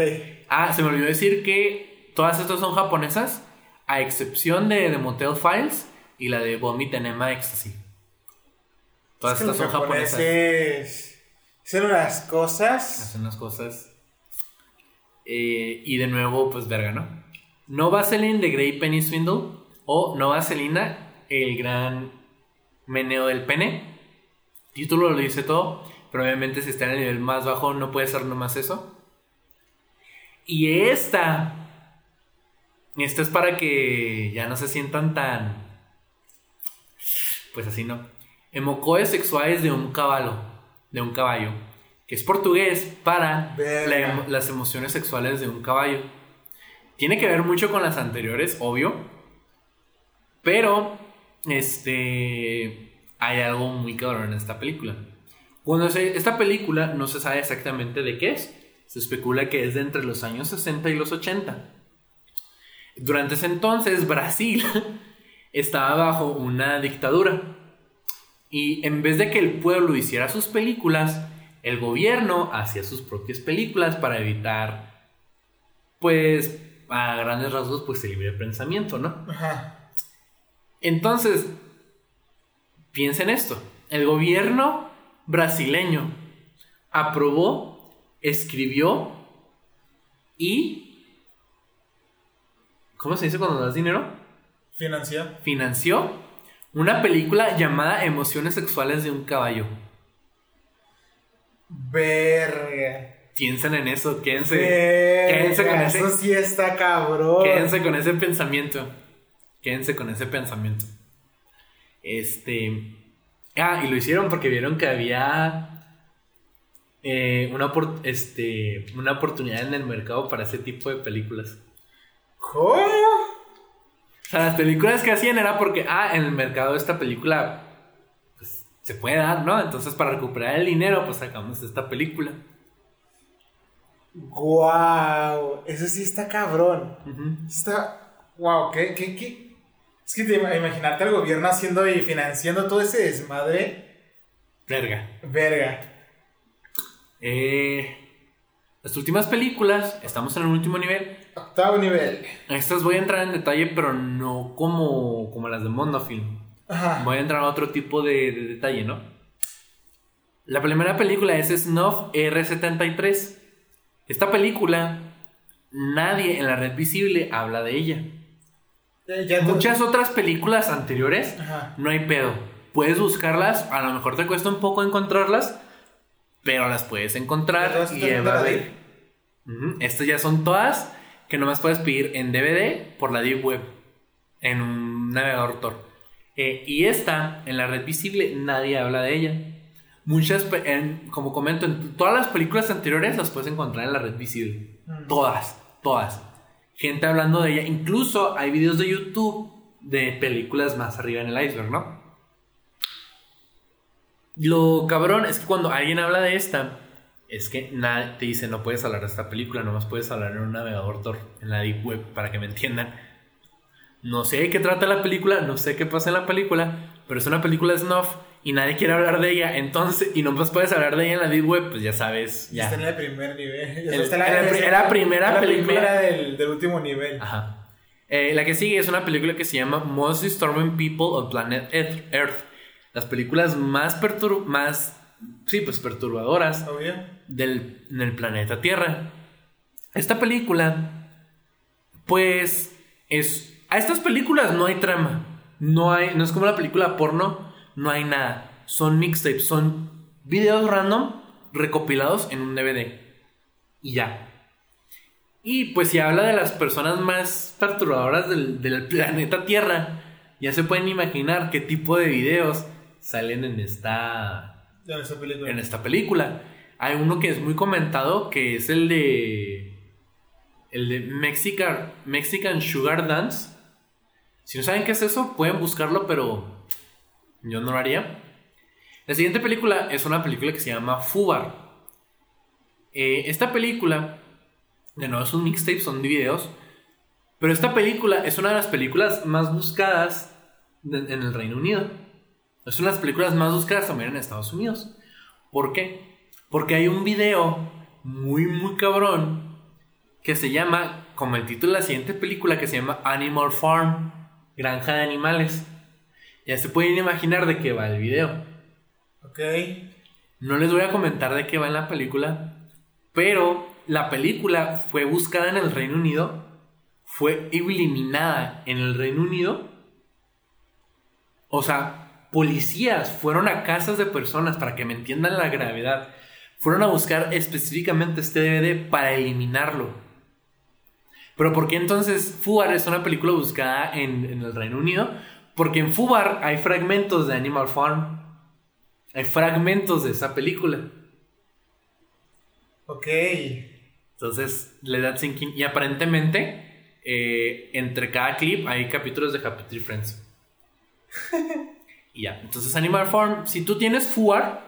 Ah, se me olvidó decir que todas estas son japonesas, a excepción de The Motel Files y la de Vomit Enema Ecstasy. Todas Es que estas son japonesas. Hacen unas cosas. Hacen las cosas. Eh, y de nuevo, pues verga, ¿no? No Vaseline de Grey Penny Swindle o No Vaselina, el gran meneo del pene. Título lo dice todo, pero obviamente si está en el nivel más bajo no puede ser nomás eso. Y esta, esta es para que ya no se sientan tan, pues así no. Emocoes sexuales de un caballo, de un caballo, que es portugués para la las emociones sexuales de un caballo. Tiene que ver mucho con las anteriores, obvio, pero este hay algo muy cabrón en esta película. Cuando se, esta película no se sabe exactamente de qué es. Se especula que es de entre los años 60 y los 80. Durante ese entonces, Brasil estaba bajo una dictadura. Y en vez de que el pueblo hiciera sus películas, el gobierno hacía sus propias películas para evitar, pues, a grandes rasgos, pues el libre pensamiento, ¿no? Ajá. Entonces, piensen esto. El gobierno brasileño aprobó, escribió y... ¿Cómo se dice cuando das dinero? Financió. Financió una película llamada Emociones Sexuales de un Caballo. Verga. Piensen en eso, quédense, Verga, quédense con ese- Eso sí está cabrón. quédense con ese pensamiento. Quédense con ese pensamiento. Este. Ah, y lo hicieron porque vieron que había eh, una, este, una oportunidad en el mercado para ese tipo de películas. ¿Cómo? O sea, las películas que hacían era porque, ah, en el mercado esta película pues, se puede dar, ¿no? Entonces, para recuperar el dinero, pues sacamos esta película. Guau. Eso sí está cabrón. Está. Wow, ¿qué, qué, qué? Es que te, imaginarte al gobierno haciendo y financiando todo ese desmadre. Verga. Verga. Eh, las últimas películas, estamos en el último nivel. Octavo nivel. Estas voy a entrar en detalle, pero no como, como las de Mondofilm. Ajá. Voy a entrar a otro tipo de, de detalle, ¿no? La primera película es Snuff R73. Esta película, nadie en la red visible habla de ella. Eh, ya te- Muchas otras películas anteriores, Ajá. no hay pedo. Puedes buscarlas, a lo mejor te cuesta un poco encontrarlas, pero las puedes encontrar y va a Estas ya son todas que nomás puedes pedir en DVD por la Deep Web, en un navegador Tor. Eh, y esta, en la red visible, nadie habla de ella. Muchas, en- como comento, en todas las películas anteriores las puedes encontrar en la red visible. Mm. Todas, todas. Gente hablando de ella. Incluso hay videos de YouTube de películas más arriba en el iceberg, ¿no? Lo cabrón es que cuando alguien habla de esta, es que nada te dice no puedes hablar de esta película, nomás puedes hablar en un navegador Tor, en la Deep Web, para que me entiendan. No sé de qué trata la película, no sé qué pasa en la película, pero es una película snuff y nadie quiere hablar de ella, entonces, y nomás puedes hablar de ella en la Deep Web, pues ya sabes, Ya. Está en el primer nivel. El- Está en la era primera la película. primera del, del último nivel. Ajá. Eh, la que sigue es una película que se llama Most Disturbing People on Planet Earth. Las películas más pertur más sí, pues perturbadoras del, en el planeta Tierra. Esta película, pues, es. A estas películas no hay trama. No hay. No es como la película porno. No hay nada. Son mixtapes. Son videos random recopilados en un DVD. Y ya. Y pues si habla de las personas más perturbadoras del, del planeta Tierra, ya se pueden imaginar qué tipo de videos salen en esta En esa película. en esta película. Hay uno que es muy comentado, que es el de. El de Mexican, Mexican Sugar Dance. Si no saben qué es eso, pueden buscarlo, pero yo no lo haría. La siguiente película es una película que se llama Fubar. Eh, esta película, de nuevo, es un mixtape, son de videos. Pero esta película es una de las películas más buscadas en el Reino Unido. Es una de las películas más buscadas también en Estados Unidos. ¿Por qué? Porque hay un video muy, muy cabrón que se llama, como el título de la siguiente película, que se llama Animal Farm, Granja de Animales. Ya se pueden imaginar de qué va el video. Ok. No les voy a comentar de qué va en la película, pero la película fue buscada en el Reino Unido, fue eliminada en el Reino Unido. O sea, policías fueron a casas de personas para que me entiendan la gravedad. Fueron a buscar específicamente este DVD para eliminarlo. Pero ¿por qué entonces Fubar es una película buscada en, en el Reino Unido? Porque en Fubar hay fragmentos de Animal Farm. Hay fragmentos de esa película. Ok. Entonces, le da thinking. Y aparentemente, eh, entre cada clip hay capítulos de Happy Tree Friends. y ya. Entonces, Animal Farm, si tú tienes FUAR,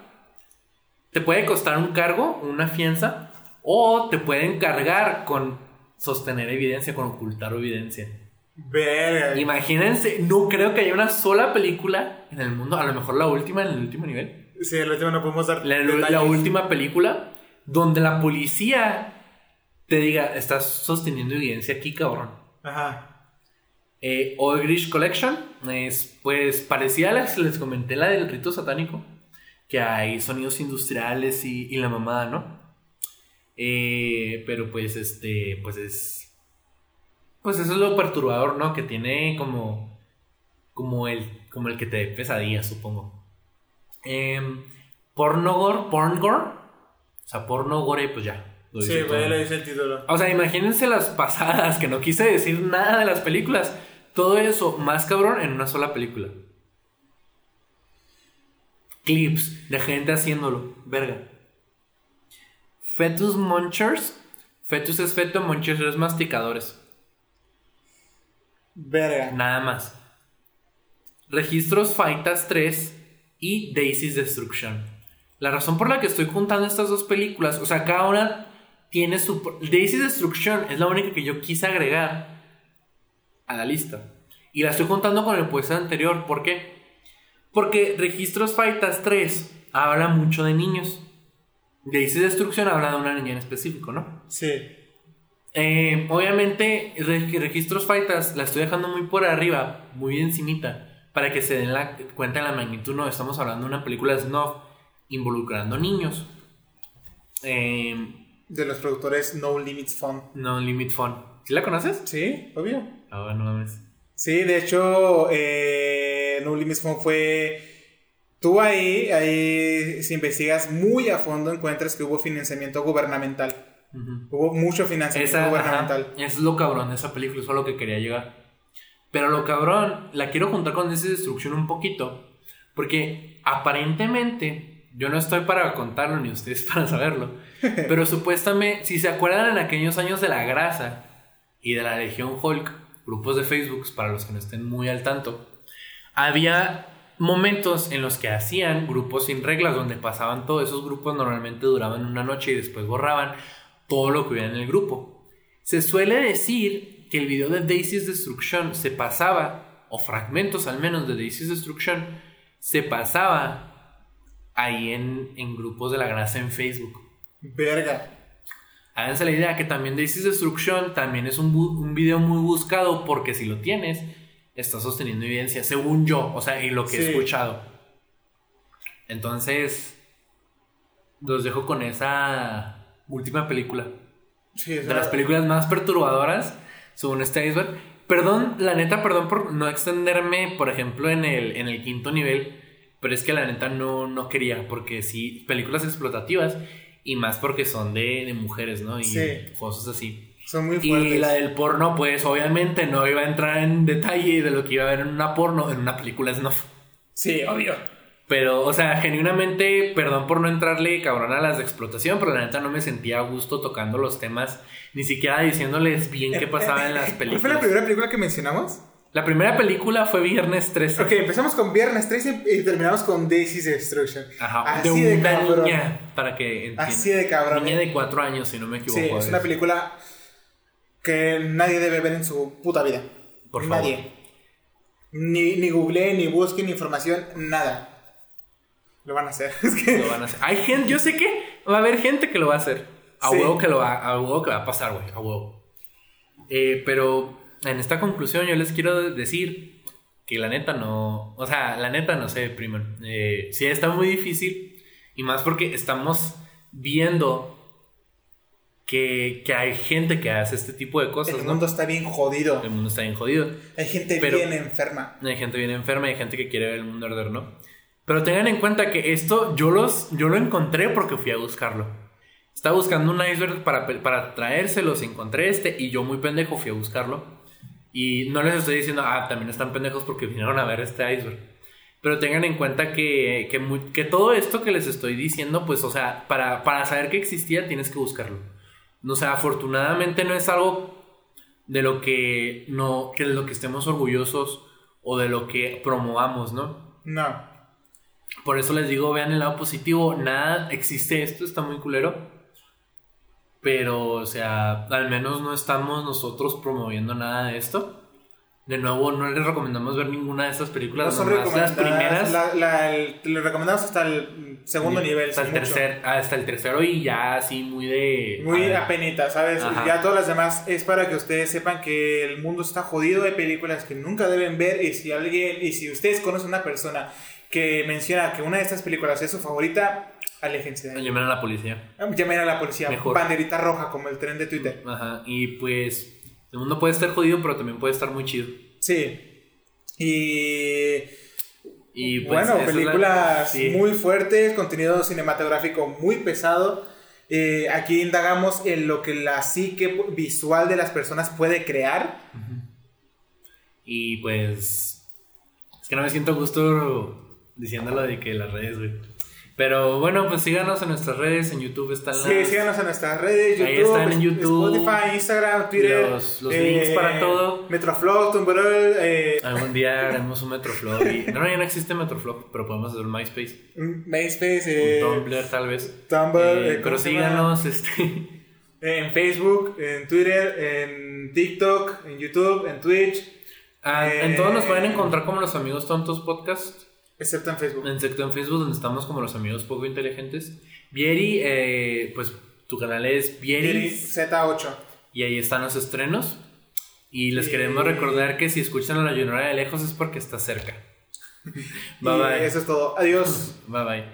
te puede costar un cargo, una fianza, o te pueden cargar con sostener evidencia, con ocultar evidencia. Verga. Imagínense, no creo que haya una sola película en el mundo, a lo mejor la última en el último nivel. Sí, el último no podemos dar. La, la última película donde la policía te diga, estás sosteniendo evidencia aquí, cabrón. Ajá. Eh, Oil Collection es pues parecida a la que les comenté, la del rito satánico, que hay sonidos industriales y, y la mamada, ¿no? Eh, pero pues este, pues es, pues eso es lo perturbador, ¿no? Que tiene como, como el, como el que te dé pesadillas, supongo. Eh, pornogore, porngore, o sea, pornogore, pues ya. lo Sí, güey, le dice el título. O sea, imagínense las pasadas, que no quise decir nada de las películas. Todo eso, más cabrón, en una sola película. Clips de gente haciéndolo. Verga. Fetus Munchers. Fetus es feto, Munchers es masticadores. Verga. Nada más. Registros Faitas 3 y Daisy's Destruction. La razón por la que estoy juntando estas dos películas, o sea, cada una tiene su... Daisy's Destruction es la única que yo quise agregar a la lista. Y la estoy juntando con el puesto anterior. ¿Por qué? Porque Registros Faitas 3 habla mucho de niños. Daisy's Destruction habla de una niña en específico, ¿no? Sí. Eh, obviamente, Re- Registros Faitas la estoy dejando muy por arriba, muy encimita, para que se den la cuenta de la magnitud. No, estamos hablando de una película snuff involucrando niños. Eh, De los productores No Limits Fun. no Limit Fun. ¿Sí la conoces? Sí, obvio. Ah, no mames. Sí, de hecho, eh, No Limits Fun fue. Tú ahí, ahí, si investigas muy a fondo, encuentras que hubo financiamiento gubernamental. Hubo mucho financiamiento Esa, gubernamental. ajá, es lo cabrón de esa película, eso es lo que quería llegar. Pero lo cabrón, la quiero juntar con esa destrucción un poquito. Porque aparentemente, yo no estoy para contarlo ni ustedes para saberlo. pero supuestamente, si se acuerdan en aquellos años de la grasa y de la Legión Hulk, grupos de Facebook, para los que no estén muy al tanto, había momentos en los que hacían grupos sin reglas, donde pasaban todos esos grupos, normalmente duraban una noche y después borraban todo lo que hubiera en el grupo. Se suele decir que el video de Daisy's Destruction se pasaba, o fragmentos al menos de Daisy's Destruction, se pasaba ahí en, en grupos de la grasa en Facebook. Verga. Háganse la idea que también Daisy's Destruction también es un, un video muy buscado porque si lo tienes, está sosteniendo evidencia, según yo, o sea, y lo que he escuchado. Entonces, los dejo con esa última película. Sí, De las películas más perturbadoras, según este iceberg. Perdón, la neta, perdón por no extenderme, por ejemplo, en el, en el quinto nivel. Pero es que la neta no, no quería, porque sí, películas explotativas y más porque son de, de mujeres, ¿no? Y Sí. cosas así. Son muy fuertes. Y la del porno, pues obviamente no iba a entrar en detalle de lo que iba a haber en una porno, en una película snuff. Sí, obvio. Pero, o sea, genuinamente, perdón por no entrarle cabrón a las de explotación, pero la neta no me sentía a gusto tocando los temas, ni siquiera diciéndoles bien qué pasaba en las ¿Cuál fue la películas. primera película que mencionamos? La primera película fue Viernes 13. Ok, empezamos con Viernes 13 y terminamos con Daisy's Destruction. Ajá, Así de de, una cabrón. niña, para que entiendan. Así de cabrón. Niña de cuatro años, si no me equivoco. Sí, es una película que nadie debe ver en su puta vida. Por favor. nadie. Ni, ni googleen, ni busquen información, nada. Lo van a hacer. Es que- Lo van a hacer. Hay gente, yo sé que va a haber gente que lo va a hacer. A Sí. huevo que lo va, a huevo que va a pasar, güey, a huevo. Eh, pero en esta conclusión yo les quiero decir que la neta no, o sea, la neta no sé, primo. Eh, sí está muy difícil y más porque estamos viendo que, que hay gente que hace este tipo de cosas, el ¿no? mundo está bien jodido. El mundo está bien jodido. Hay gente Pero- bien enferma. Hay gente bien enferma, hay gente que quiere ver el mundo arder, ¿no? Pero tengan en cuenta que esto yo, los, yo lo encontré porque fui a buscarlo. Estaba buscando un iceberg para, para traérselos, encontré este y yo muy pendejo fui a buscarlo. Y no les estoy diciendo, ah, también están pendejos porque vinieron a ver este iceberg. Pero tengan en cuenta que, que, que todo esto que les estoy diciendo, pues, o sea, para, para saber que existía tienes que buscarlo. O sea, afortunadamente no es algo de lo que no, que de lo que estemos orgullosos o de lo que promovamos, ¿no? No. Por eso les digo, vean el lado positivo, nada existe esto, está muy culero. Pero, o sea, al menos no estamos nosotros promoviendo nada de esto. De nuevo, no les recomendamos ver ninguna de estas No películas. son nomás las primeras. La, la- el- lo recomendamos hasta el segundo nivel. Hasta el, tercer, hasta el tercero y ya así muy de... Muy a apenita, ¿sabes? Ajá. Ya todas las demás es para que ustedes sepan que el mundo está jodido de películas que nunca deben ver y si alguien y si ustedes conocen una persona que menciona que una de estas películas es su favorita, aléjense de ahí. Llamen a la policía. Llamen a la policía, Mejor. banderita roja como el tren de Twitter. Ajá. Y pues, el mundo puede estar jodido, pero también puede estar muy chido. Sí. Y Y pues, bueno, la- películas sí. muy fuertes, contenido cinematográfico muy pesado. Eh, aquí indagamos en lo que la psique visual de las personas puede crear. Y pues. Es que no me siento gusto diciéndolo de que las redes, güey. Pero bueno, pues síganos en nuestras redes. En YouTube están las. Sí, síganos en nuestras redes, YouTube, Ahí están en YouTube. Spotify, Instagram, Twitter. Los- los links para todo. Metroflog, Tumblr, eh, Algún día haremos un Metroflog. Y... No, ya no existe Metroflog, pero podemos hacer un MySpace. MySpace, eh, un Tumblr, tal vez. Tumblr, Eh, eh, ¿cómo pero síganos, este. en Facebook, en Twitter, en TikTok, en YouTube, en Twitch, Ah, Eh, en todos nos pueden encontrar como los amigos tontos podcast. Excepto en Facebook. Excepto en Facebook, donde estamos como los amigos poco inteligentes. Vieri, eh, pues tu canal es Vieri. Vieri Z8. Y ahí están los estrenos. Y les Y- queremos recordar que si escuchan a la llorona de lejos es porque está cerca. Bye Y bye. eso es todo. Adiós. Bye bye.